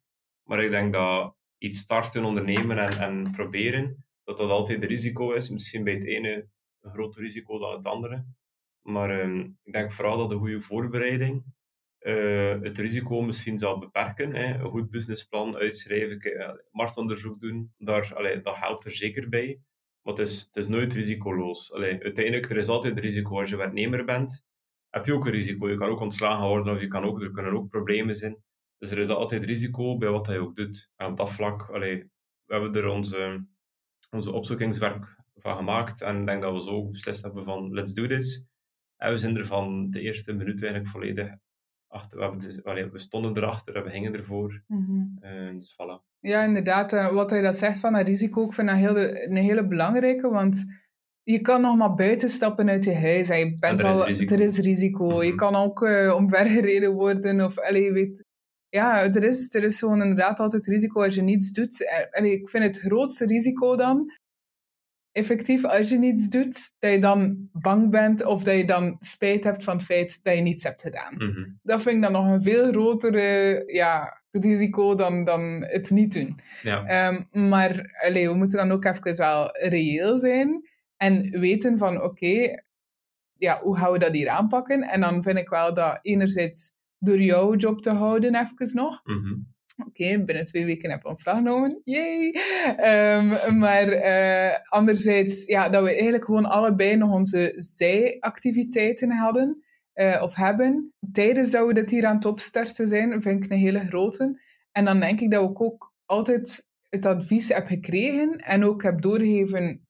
Maar ik denk dat iets starten, ondernemen en, en proberen, dat dat altijd een risico is. Misschien bij het ene een groter risico dan het andere. Maar um, ik denk vooral dat de goede voorbereiding uh, het risico misschien zal beperken. Hè. Een goed businessplan uitschrijven, uh, marktonderzoek doen, daar, allee, dat helpt er zeker bij. Maar het is, het is nooit risicoloos. Allee, uiteindelijk, er is altijd risico. Als je werknemer bent, heb je ook een risico. Je kan ook ontslagen worden of je kan ook, er kunnen ook problemen zijn. Dus er is altijd risico bij wat je ook doet. En op dat vlak, allee, we hebben er onze, onze opzoekingswerk van gemaakt. En ik denk dat we zo beslist hebben van, let's do this. En we zijn er van de eerste minuut eigenlijk volledig achter, we, dus, we stonden erachter en we hingen ervoor. Mm dus voilà. Ja, inderdaad. Uh, wat je dat zegt van dat risico, ik vind dat heel, een hele belangrijke, want je kan nog maar buiten stappen uit je huis. En je bent er, al, is er is risico. Je mhm. kan ook uh, omvergereden worden. Of, allee, weet, ja, er is, er is gewoon inderdaad altijd risico als je niets doet. Allee, ik vind het grootste risico dan effectief als je niets doet, dat je dan bang bent of dat je dan spijt hebt van het feit dat je niets hebt gedaan. Mhm. Dat vind ik dan nog een veel grotere ja, risico dan, dan het niet doen. Ja. Ehm, maar allee, we moeten dan ook even wel reëel zijn en weten van oké, ja, hoe gaan we dat hier aanpakken? En dan vind ik wel dat enerzijds door jouw job te houden even nog, mhm. Oké, binnen twee weken heb ik ontslag genomen. Yay! Um, maar uh, anderzijds, ja, dat we eigenlijk gewoon allebei nog onze zijactiviteiten hadden. Uh, of hebben. Tijdens dat we dit hier aan het opstarten zijn, vind ik een hele grote. En dan denk ik dat ik ook altijd het advies heb gekregen en ook heb doorgegeven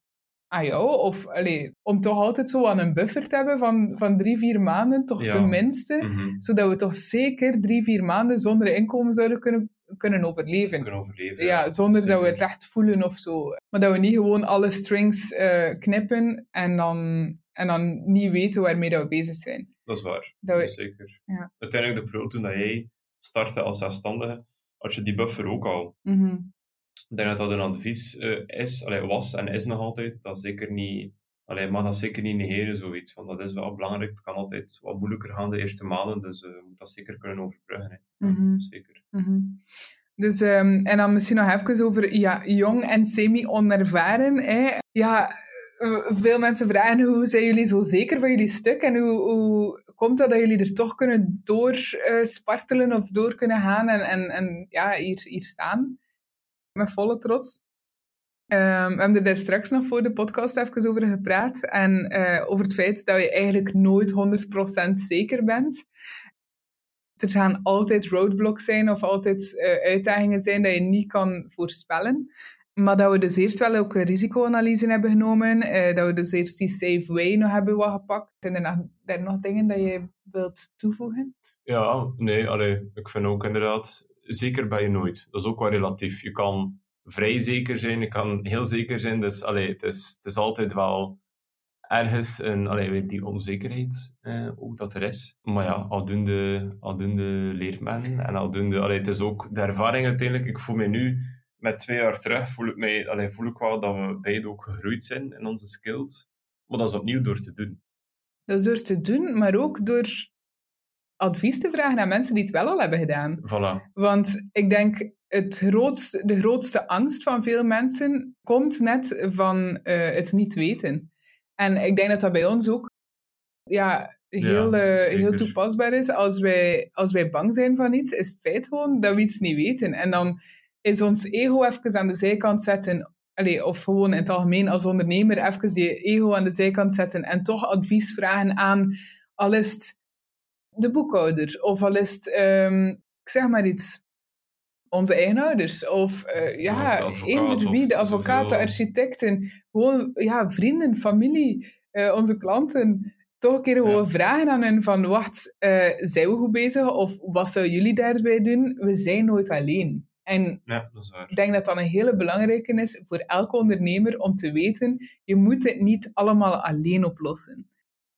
aan jou. Of allee, om toch altijd zo aan een buffer te hebben van, van drie, vier maanden, toch tenminste. Mhm. Zodat we toch zeker drie, vier maanden zonder inkomen zouden kunnen kunnen overleven. Kunnen overleven ja, zonder dat we het echt voelen of zo. Maar dat we niet gewoon alle strings uh, knippen en dan, en dan niet weten waarmee dat we bezig zijn. Dat is waar. Dat we, Zeker. Ja. Uiteindelijk de periode toen dat jij startte als zelfstandige, had je die buffer ook al. Mm Ik denk dat dat een advies uh, is, allee, was en is nog altijd, dat zeker niet Allee, mag dat zeker niet negeren, zoiets. Want dat is wel belangrijk. Het kan altijd wat moeilijker gaan de eerste maanden. Dus je moet dat zeker kunnen overbruggen. Hè. Mhm. Zeker. Mhm. Dus, um, en dan misschien nog even over ja, jong en semi-onervaren. Ja, veel mensen vragen hoe zijn jullie zo zeker van jullie stuk en hoe, hoe komt dat dat jullie er toch kunnen doorspartelen uh, of door kunnen gaan en, en, en ja, hier, hier staan met volle trots? Um, we hebben er daar straks nog voor de podcast even over gepraat. En uh, over het feit dat je eigenlijk nooit 100% zeker bent. Er gaan altijd roadblocks zijn of altijd uh, uitdagingen zijn dat je niet kan voorspellen. Maar dat we dus eerst wel ook een risicoanalyse hebben genomen. Uh, dat we dus eerst die safe way nog hebben wat gepakt. Zijn er nog, er nog dingen dat je wilt toevoegen? Ja, nee, allee, ik vind ook inderdaad, zeker ben je nooit. Dat is ook wel relatief. Je kan vrij zeker zijn, je kan heel zeker zijn. Dus allee, het, is, het is altijd wel ergens een, allee, die onzekerheid eh, ook dat er is. Maar ja, aldoende, aldoende leert men. En aldoende, allee, het is ook de ervaring uiteindelijk. Ik voel me nu, met twee jaar terug, voel ik, mij, allee, voel ik wel dat we beide ook gegroeid zijn in onze skills. Maar dat is opnieuw door te doen. Dat is door te doen, maar ook door advies te vragen aan mensen die het wel al hebben gedaan. Voilà. Want ik denk, het grootste, de grootste angst van veel mensen komt net van uh, het niet weten. En ik denk dat dat bij ons ook ja, heel, ja, uh, heel toepasbaar is. Als wij, als wij bang zijn van iets, is het feit gewoon dat we iets niet weten. En dan is ons ego even aan de zijkant zetten. Allee, of gewoon in het algemeen als ondernemer even je ego aan de zijkant zetten en toch advies vragen aan, al is het de boekhouder, of al is het, um, ik zeg maar iets, onze eigen ouders. Of uh, ja, eender wie, de advocaat, de architecten. Gewoon ja, vrienden, familie, uh, onze klanten. Toch een keer gewoon ja. vragen aan hen van, wacht, uh, zijn we goed bezig? Of wat zouden jullie daarbij doen? We zijn nooit alleen. En ja, ik denk dat dat een hele belangrijke is voor elke ondernemer om te weten, je moet het niet allemaal alleen oplossen.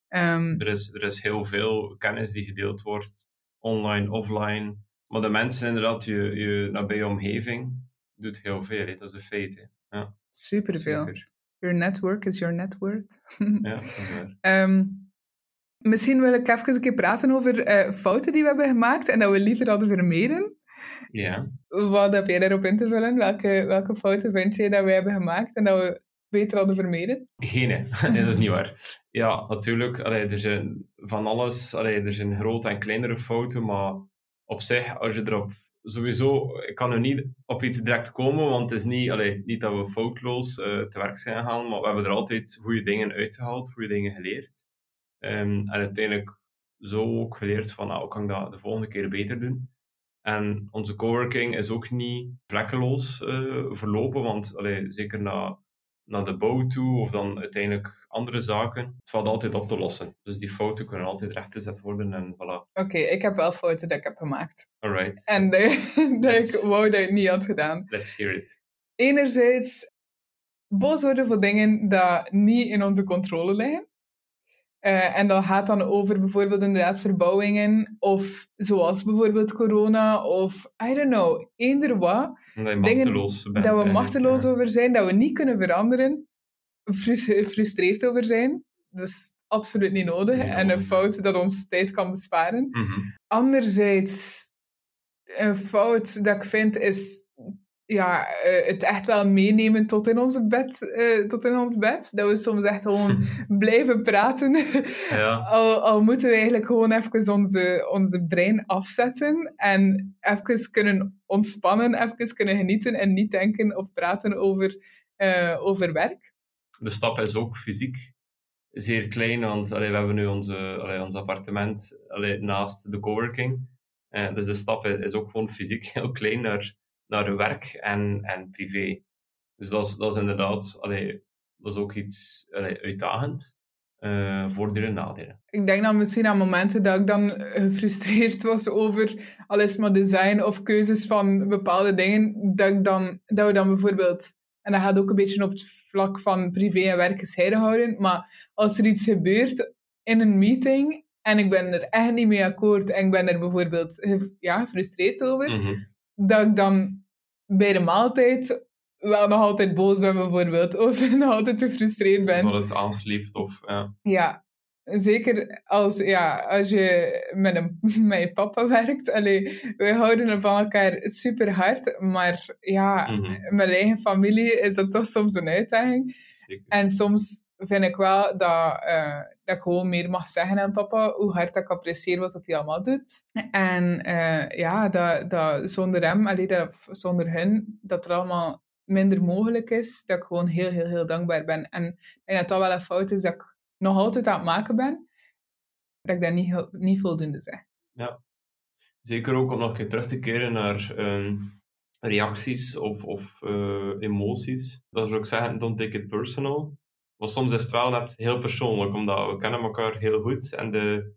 Um, er, is, er is heel veel kennis die gedeeld wordt, online, offline. Maar de mensen inderdaad, je, je nabije omgeving, doet heel veel. Dat is een feit. Ja. Superveel. Super. Your network is your net worth. ja, dat is waar. Um, misschien wil ik even een keer praten over uh, fouten die we hebben gemaakt en dat we liever hadden vermeden. Ja. Wat heb jij daarop in te vullen? Welke, welke fouten vind je dat wij hebben gemaakt en dat we beter hadden vermeden? Geen, nee, dat is niet waar. Ja, natuurlijk, allee, er zijn van alles, allee, er zijn grote en kleinere fouten, maar op zich, als je erop sowieso, ik kan er niet op iets direct komen, want het is niet, allee, niet dat we foutloos uh, te werk zijn gegaan, maar we hebben er altijd goede dingen uitgehaald, goede dingen geleerd. Um, en uiteindelijk zo ook geleerd van, nou, kan ik dat de volgende keer beter doen? En onze coworking is ook niet vlekkeloos uh, verlopen, want allee, zeker na, naar de bouw toe of dan uiteindelijk andere zaken, het valt altijd op te lossen. Dus die fouten kunnen altijd rechtgezet worden en voilà. Oké, ik heb wel fouten dat ik heb gemaakt. Alright. En dat ik wou dat ik niet had gedaan. Let's hear it. Enerzijds boos worden voor dingen die niet in onze controle liggen. Uh, en dat gaat dan over bijvoorbeeld inderdaad verbouwingen, of zoals bijvoorbeeld corona, of I don't know, eender wat. Dat bent. We machteloos ja. over zijn, dat we niet kunnen veranderen, gefrustreerd over zijn. Dus absoluut niet nodig. Nee, en een fout dat ons tijd kan besparen. Mm -hmm. Anderzijds, een fout dat ik vind is ja, uh, het echt wel meenemen tot in, onze bed, uh, tot in ons bed. Dat we soms echt gewoon blijven praten. Ja. al, al moeten we eigenlijk gewoon even onze, onze brein afzetten en even kunnen ontspannen, even kunnen genieten en niet denken of praten over, uh, over werk. De stap is ook fysiek zeer klein, want allee, we hebben nu onze, allee, ons appartement allee, naast de coworking. dus de stap is ook gewoon fysiek heel klein naar naar werk en, en privé. Dus dat is, dat is inderdaad, allee, dat is ook iets allee, uitdagend. Uh, voordelen en nadelen. Ik denk dan misschien aan momenten dat ik dan gefrustreerd was over alles maar design of keuzes van bepaalde dingen, dat, ik dan, dat we dan bijvoorbeeld, en dat gaat ook een beetje op het vlak van privé en werk gescheiden houden, maar als er iets gebeurt in een meeting en ik ben er echt niet mee akkoord en ik ben er bijvoorbeeld ja, gefrustreerd over, mm -hmm dat ik dan bij de maaltijd wel nog altijd boos ben, bijvoorbeeld. Of nog altijd gefrustreerd ben. Dat het aansleept, of... Ja. ja. Zeker als, ja, als je met, een, met je papa werkt. Allee, wij houden van elkaar super hard. Maar ja, mm -hmm. met eigen familie is dat toch soms een uitdaging. Zeker. En soms vind ik wel dat, uh, dat ik gewoon meer mag zeggen aan papa hoe hard ik apprecieer wat hij allemaal doet. En uh, ja, dat, dat zonder hem, allee, dat, zonder hun, dat er allemaal minder mogelijk is. Dat ik gewoon heel, heel, heel dankbaar ben. En ik denk dat dat wel een fout is dat ik nog altijd aan het maken ben. Dat ik dat niet, niet voldoende zeg. Ja, zeker ook om nog een keer terug te keren naar um, reacties of, of uh, emoties. Dat is ook zeggen, don't take it personal. Maar soms is het wel net heel persoonlijk, omdat we kennen elkaar heel goed en de,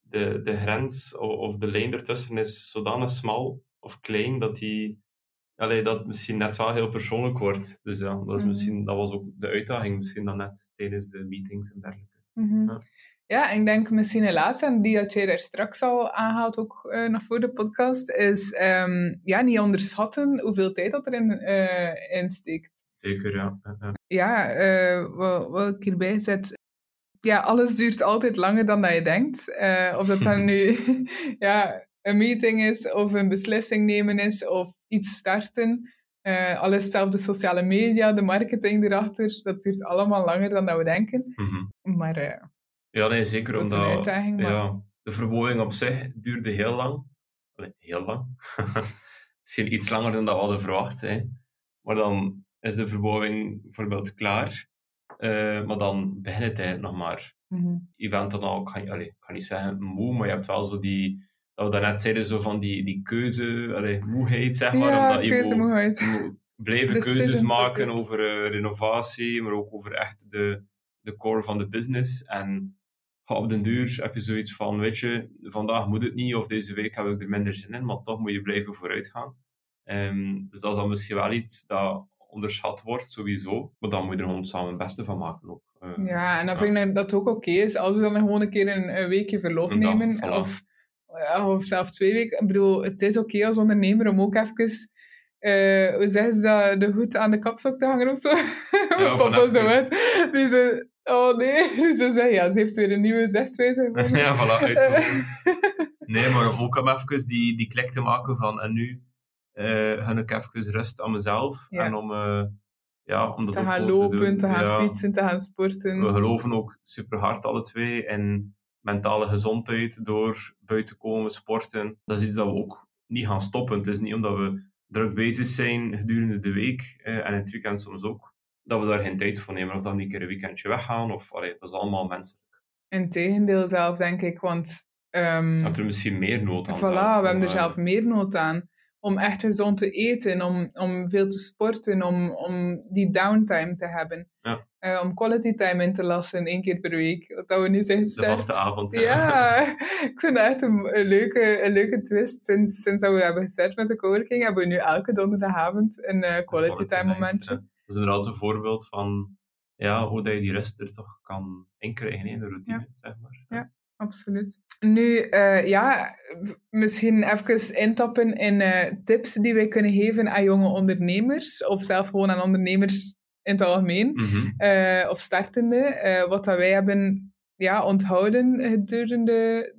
de, de grens of, de lijn ertussen is zodanig smal of klein dat die allee, dat misschien net wel heel persoonlijk wordt. Dus ja, dat, is Mhm. misschien, dat was ook de uitdaging misschien dan net tijdens de meetings en dergelijke. Mhm. Ja. Ja, ik denk misschien een laatste, en die had jij daar straks al aangehaald, ook eh, nog voor de podcast, is ehm, ja, niet onderschatten hoeveel tijd dat erin eh in steekt. Zeker, ja. ja. Ja, eh, wat, wat ik hierbij zet, ja, alles duurt altijd langer dan dat je denkt. Eh, of dat dan nu, ja, een meeting is, of een beslissing nemen is, of iets starten. Uh, alles zelf de sociale media, de marketing erachter, dat duurt allemaal langer dan dat we denken. Mhm. Maar uh, Ja, nee, zeker dat is een omdat uitdaging. Maar... ja, de verbouwing op zich duurde heel lang. Allee, heel lang. Misschien iets langer dan dat we hadden verwacht. Hè. Maar dan is de verbouwing bijvoorbeeld klaar. Eh, maar dan begint het eigenlijk nog maar. Mhm. Je bent dan al, ik ga, allee, ik ga niet zeggen moe, maar je hebt wel zo die, dat we daarnet zeiden, zo van die, die keuze, allee, moeheid zeg maar. ja, omdat je moet, keuzemoeheid. je moet blijven keuzes maken over eh, renovatie, maar ook over echt de, de core van de business. En op den duur heb je zoiets van, weet je, vandaag moet het niet, of deze week heb ik er minder zin in, maar toch moet je blijven vooruit gaan. Ehm, dus dat is dan misschien wel iets dat onderschat wordt, sowieso. Maar dan moet je er gewoon samen het beste van maken ook. Eh, Ja, en dan vind ik dat het ook oké is als we dan gewoon een keer een, een weekje verlof Een dag, nemen. voilà. Of, ja, of zelfs twee weken. Ik bedoel, het is oké als ondernemer om ook even... hoe zeggen ze dat? De hoed aan de kapstok te hangen of zo? Ja, Papa van zo uit. Oh nee. Zo zeggen, ja, ze heeft weer een nieuwe zeswijze ja, voilà, uitgevoerd. Nee, maar ook om even die, die klik te maken van en nu eh gun ik even rust aan mezelf. Ja. En om, eh, ja, om dat te gaan lopen, doen. te gaan Ja. fietsen, te gaan sporten. We geloven ook super hard alle twee in mentale gezondheid door buiten komen, sporten. Dat is iets dat we ook niet gaan stoppen. Het is niet omdat we druk bezig zijn gedurende de week eh, en in het weekend soms ook, dat we daar geen tijd voor nemen. Of dan een keer een weekendje weggaan. Of, allee, dat is allemaal menselijk. Integendeel zelf, denk ik. Want... ehm, Je hebt er misschien meer nood aan. Voilà, we hebben er zelf meer nood aan. Om echt gezond te eten, om, om veel te sporten, om, om die downtime te hebben. Ja. Eh, om quality time in te lassen, één keer per week. Wat dat we nu zijn De gestart. vaste avond. Ja, ik vind echt een, een leuke, een leuke twist. Sinds, sinds dat we hebben gestart met de coworking, hebben we nu elke donderdagavond een eh, quality time night, momentje. Dat is inderdaad een voorbeeld van ja, hoe dat je die rust er toch kan inkrijgen in de routine, zeg maar. Ja. Absoluut. Nu, eh, ja, misschien even intappen in eh, tips die wij kunnen geven aan jonge ondernemers, of zelf gewoon aan ondernemers in het algemeen, Mhm. eh, of startende. wat dat wij hebben ja, onthouden gedurende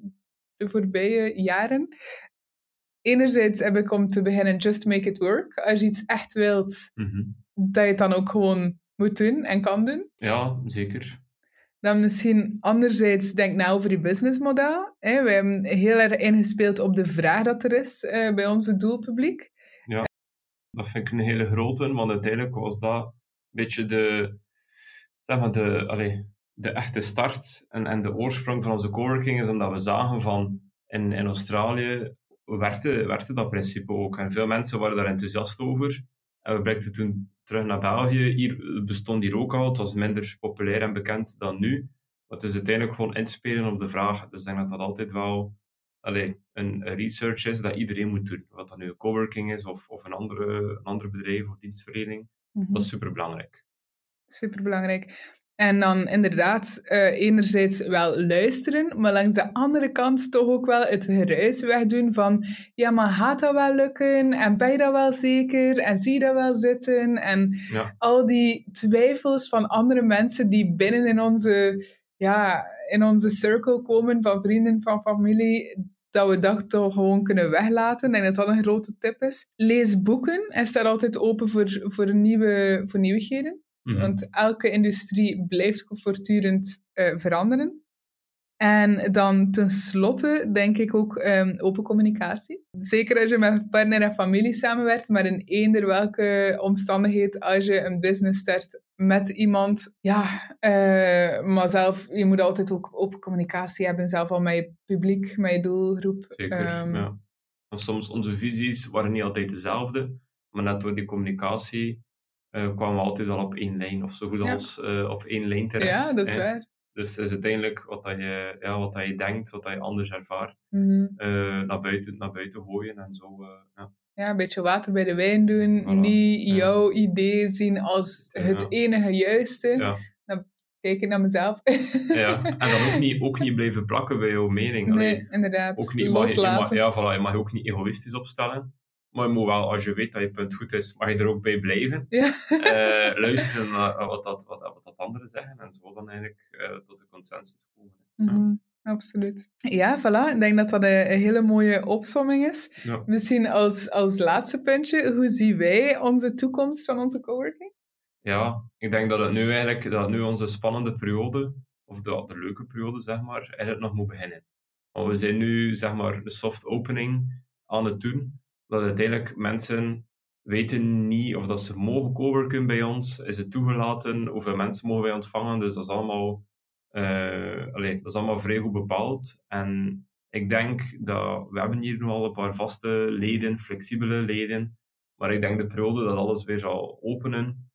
de voorbije jaren. Enerzijds heb ik om te beginnen just make it work. Als je iets echt wilt, Mhm. dat je het dan ook gewoon moet doen en kan doen. Ja, zeker. Dan misschien anderzijds denk na over je businessmodel. Hè. We hebben heel erg ingespeeld op de vraag dat er is eh, bij onze doelpubliek. Dat vind ik een hele grote, want uiteindelijk was dat een beetje de, zeg maar de, allee, de echte start en, en de oorsprong van onze coworking is omdat we zagen van in, in Australië werkte dat principe ook. En veel mensen waren daar enthousiast over. En we blikten toen terug naar België. Hier bestond hier ook al. Het was minder populair en bekend dan nu. Maar het is uiteindelijk gewoon inspelen op de vraag. Dus ik denk dat dat altijd wel allee, een, research is dat iedereen moet doen. Wat dat nu een coworking is of, of een, andere, een ander bedrijf of dienstverlening. Dat is super belangrijk. En dan inderdaad, eh, enerzijds wel luisteren, maar langs de andere kant toch ook wel het geruis wegdoen van ja, maar gaat dat wel lukken? En ben je dat wel zeker? En zie je dat wel zitten? En Ja. al die twijfels van andere mensen die binnen in onze, ja, in onze circle komen, van vrienden, van familie, dat we dat toch gewoon kunnen weglaten. Ik denk dat dat een grote tip is. Lees boeken en sta altijd open voor, voor, nieuwe, voor nieuwigheden. Mhm. Want elke industrie blijft voortdurend eh, veranderen. En dan tenslotte denk ik ook ehm, open communicatie. Zeker als je met partner en familie samenwerkt, maar in eender welke omstandigheid als je een business start met iemand. Ja, eh, maar zelf, je moet altijd ook open communicatie hebben, zelf al met je publiek, met je doelgroep. Zeker, Ehm, ja. Want soms onze visies waren niet altijd dezelfde, maar net door die communicatie kwamen we altijd al op één lijn, of zo goed als eh, op één lijn terecht. ja, dat is waar. Dus het is uiteindelijk wat, dat je, ja, wat dat je denkt, wat dat je anders ervaart, eh, naar, buiten, naar buiten gooien en zo. eh, ja. Ja, een beetje water bij de wijn doen. Voilà, Niet ja. jouw idee zien als het enige juiste. Ja. Kijken naar mezelf. ja. En dan ook niet, ook niet blijven plakken bij jouw mening. Allee, nee, inderdaad. ook niet, mag je, je mag, ja, voilà, je mag je ook niet egoïstisch opstellen. Maar je moet wel, als je weet dat je punt goed is, mag je er ook bij blijven. Ja. Eh, luisteren naar wat dat, wat, wat dat anderen zeggen en zo dan eigenlijk eh, tot een consensus komen. Ja. Mhm. absoluut. Ja, voilà. Ik denk dat dat een, een hele mooie opsomming is. Ja. Misschien als, als laatste puntje, hoe zien wij onze toekomst van onze coworking? Ja, ik denk dat het nu eigenlijk, dat nu onze spannende periode, of de, de leuke periode, zeg maar, eigenlijk nog moet beginnen. Want we zijn nu, zeg maar, de soft opening aan het doen. Dat uiteindelijk mensen weten niet of dat ze mogen coworken bij ons. Is het toegelaten? Hoeveel mensen mogen wij ontvangen? Dus dat is allemaal, allee, dat is allemaal vrij goed bepaald. En ik denk dat, we hebben hier nu al een paar vaste leden, flexibele leden. Maar ik denk de periode dat alles weer zal openen,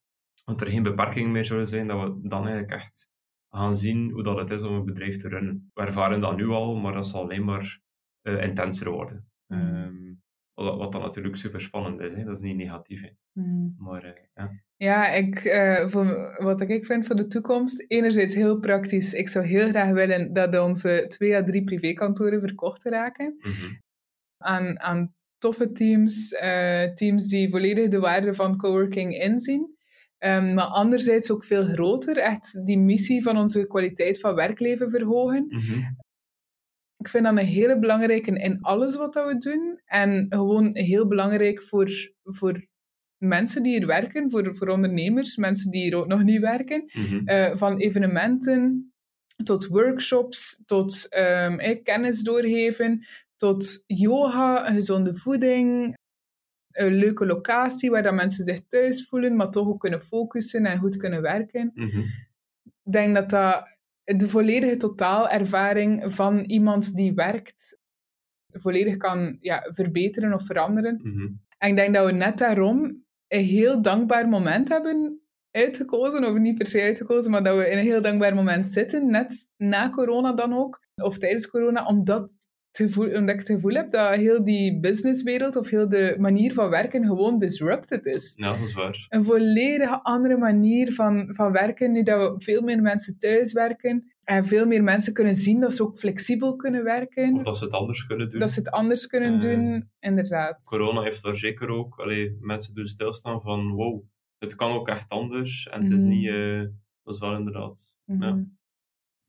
dat er geen beperkingen meer zullen zijn, dat we dan eigenlijk echt gaan zien hoe dat het is om een bedrijf te runnen. We ervaren dat nu al, maar dat zal alleen maar eh, intenser worden. Mm. Wat, dan natuurlijk super spannend is, hè? dat is niet negatief. Hè? Maar eh, ja. Ja, ik, eh, voor, wat ik vind voor de toekomst, enerzijds heel praktisch. Ik zou heel graag willen dat onze twee à drie privékantoren verkocht raken Mhm. aan, aan toffe teams, eh, teams die volledig de waarde van coworking inzien. Ehm, maar anderzijds ook veel groter, echt die missie van onze kwaliteit van werkleven verhogen. Mhm. Ik vind dat een hele belangrijke in alles wat dat we doen. En gewoon heel belangrijk voor, voor mensen die hier werken, voor, voor ondernemers, mensen die hier ook nog niet werken. Mhm. Eh, van evenementen tot workshops, tot ehm, eh, kennis doorgeven, tot yoga, gezonde voeding, een leuke locatie waar dat mensen zich thuis voelen, maar toch ook kunnen focussen en goed kunnen werken. Mhm. Ik denk dat dat de volledige totaalervaring van iemand die werkt volledig kan ja, verbeteren of veranderen. Mhm. En ik denk dat we net daarom een heel dankbaar moment hebben uitgekozen, of niet per se uitgekozen, maar dat we in een heel dankbaar moment zitten, net na corona dan ook, of tijdens corona, omdat, het gevoel, omdat ik het gevoel heb dat heel die businesswereld of heel de manier van werken gewoon disrupted is. Ja, dat is waar. Een volledig andere manier van, van werken, nu dat we veel meer mensen thuis werken en veel meer mensen kunnen zien dat ze ook flexibel kunnen werken, Of dat ze het anders kunnen doen. dat ze het anders kunnen Eh, doen, inderdaad. Corona heeft daar zeker ook, allee, mensen doen stilstaan van wow, het kan ook echt anders. En het is Mhm. niet, eh, dat is wel inderdaad. Ja.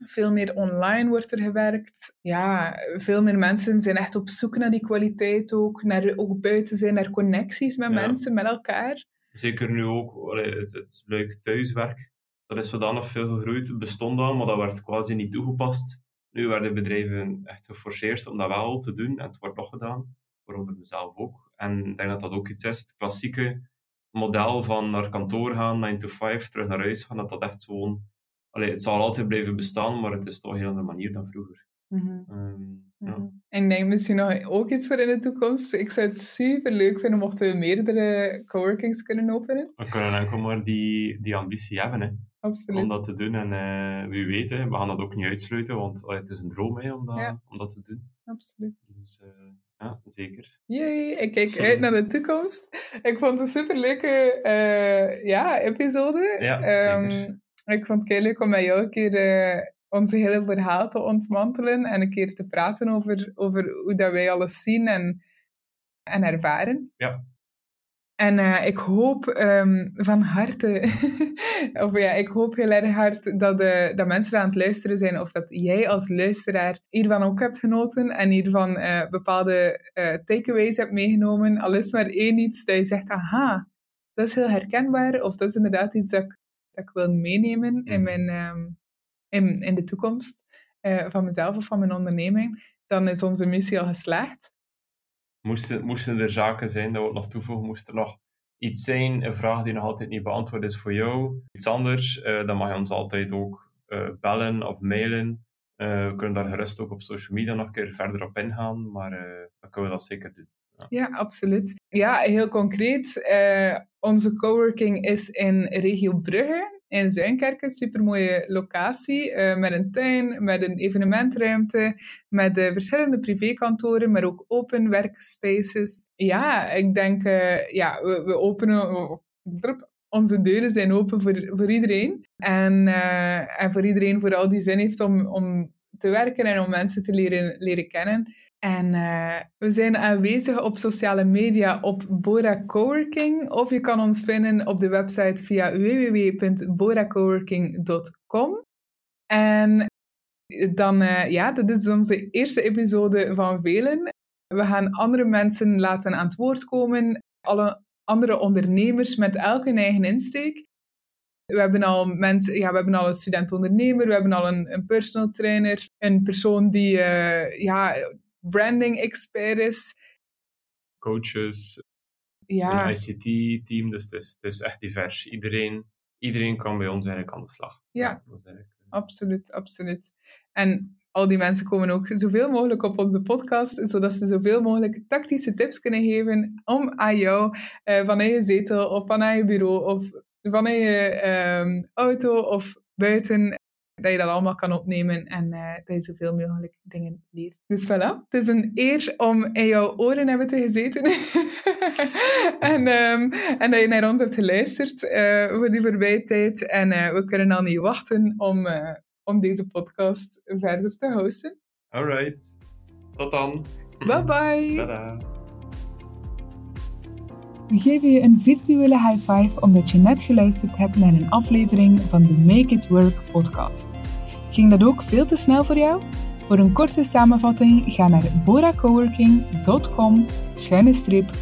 Veel meer online wordt er gewerkt. Ja, veel meer mensen zijn echt op zoek naar die kwaliteit ook. Naar ook buiten zijn, naar connecties met Ja. mensen, met elkaar. Zeker nu ook, het, het leuk thuiswerk, dat is zodanig veel gegroeid. Het bestond al, maar dat werd quasi niet toegepast. Nu werden bedrijven echt geforceerd om dat wel te doen, en het wordt nog gedaan, waaronder mezelf ook. En ik denk dat dat ook iets is, het klassieke model van naar kantoor gaan, 9 to 5, terug naar huis gaan, dat dat echt zo'n... Allee, het zal altijd blijven bestaan, maar het is toch een heel andere manier dan vroeger. Ehm, ja. Mhm. En denk misschien nog ook iets voor in de toekomst. Ik zou het super leuk vinden mochten we meerdere coworkings kunnen openen. We kunnen enkel maar die, die ambitie hebben, hè. Absoluut. om dat te doen. En eh, wie weet, hè, we gaan dat ook niet uitsluiten, want allee, het is een droom hè, om, dat, Ja. om dat te doen. Absoluut. Dus eh, ja, zeker. Yay, ik kijk uit naar de toekomst. Ik vond het een superleuke eh ja, episode. Ja, Ehm, zeker. Ik vond het heel leuk om met jou een keer eh, onze hele verhaal te ontmantelen en een keer te praten over, over hoe dat wij alles zien en, en ervaren. Ja. En eh, ik hoop ehm, van harte, of ja, ik hoop heel erg hard dat, de, dat mensen aan het luisteren zijn, of dat jij als luisteraar hiervan ook hebt genoten en hiervan eh, bepaalde takeaways hebt meegenomen. Al is maar één iets dat je zegt, aha, dat is heel herkenbaar, of dat is inderdaad iets dat ik, dat ik wil meenemen in, Mhm. mijn, ehm, in, in de toekomst eh, van mezelf of van mijn onderneming. Dan is onze missie al geslaagd. Moesten, moesten er zaken zijn dat we nog toevoegen, moest er nog iets zijn, een vraag die nog altijd niet beantwoord is voor jou, iets anders, eh, dan mag je ons altijd ook eh, bellen of mailen. We kunnen daar gerust ook op social media nog een keer verder op ingaan, maar dan kunnen we dat zeker doen. Ja, absoluut. Ja, heel concreet. Onze coworking is in regio Brugge, in Zuinkerken. Supermooie locatie, eh, met een tuin, met een evenementruimte, met verschillende privékantoren, maar ook open workspaces. Ja, ik denk, eh, ja, we, we openen... Onze deuren zijn open voor, voor iedereen. En, eh, en voor iedereen voor al die zin heeft om, om te werken en om mensen te leren, leren kennen. En eh, we zijn aanwezig op sociale media op Bora Coworking. Of je kan ons vinden op de website via www.boracoworking.com. En dan uh, ja, dat is onze eerste episode van velen. We gaan andere mensen laten aan het woord komen, alle andere ondernemers met elk eigen insteek. We hebben al mensen, ja, we hebben al een student-ondernemer, we hebben al een, een personal trainer, een persoon die ja, branding expert is. Coaches, ja. een ICT-team, dus het is, het is echt divers. Iedereen, iedereen kan bij ons eigenlijk aan de slag. Ja, ja absoluut, absoluut. En al die mensen komen ook zoveel mogelijk op onze podcast, zodat ze zoveel mogelijk tactische tips kunnen geven om aan jou uh, vanuit je zetel of vanuit je bureau of vanuit je um, auto of buiten dat je dat allemaal kan opnemen en uh, dat je zoveel mogelijk dingen leert. Dus voilà, het is een eer om in jouw oren hebben te gezeten en, um, en dat je naar ons hebt geluisterd uh, voor die voorbije tijd. En uh, we kunnen al niet wachten om, om deze podcast verder te hosten. Alright, tot dan. Bye bye. Tada. We geven je een virtuele high five omdat je net geluisterd hebt naar een aflevering van de Make It Work podcast. Ging dat ook veel te snel voor jou? Voor een korte samenvatting ga naar boracoworking.com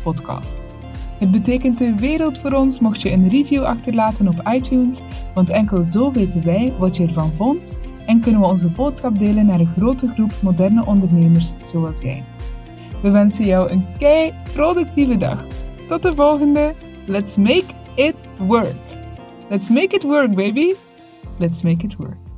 podcast. Het betekent de wereld voor ons mocht je een review achterlaten op iTunes, want enkel zo weten wij wat je ervan vond en kunnen we onze boodschap delen naar een grote groep moderne ondernemers zoals jij. We wensen jou een kei productieve dag. Tot de volgende. Let's make it work. Let's make it work, baby. Let's make it work.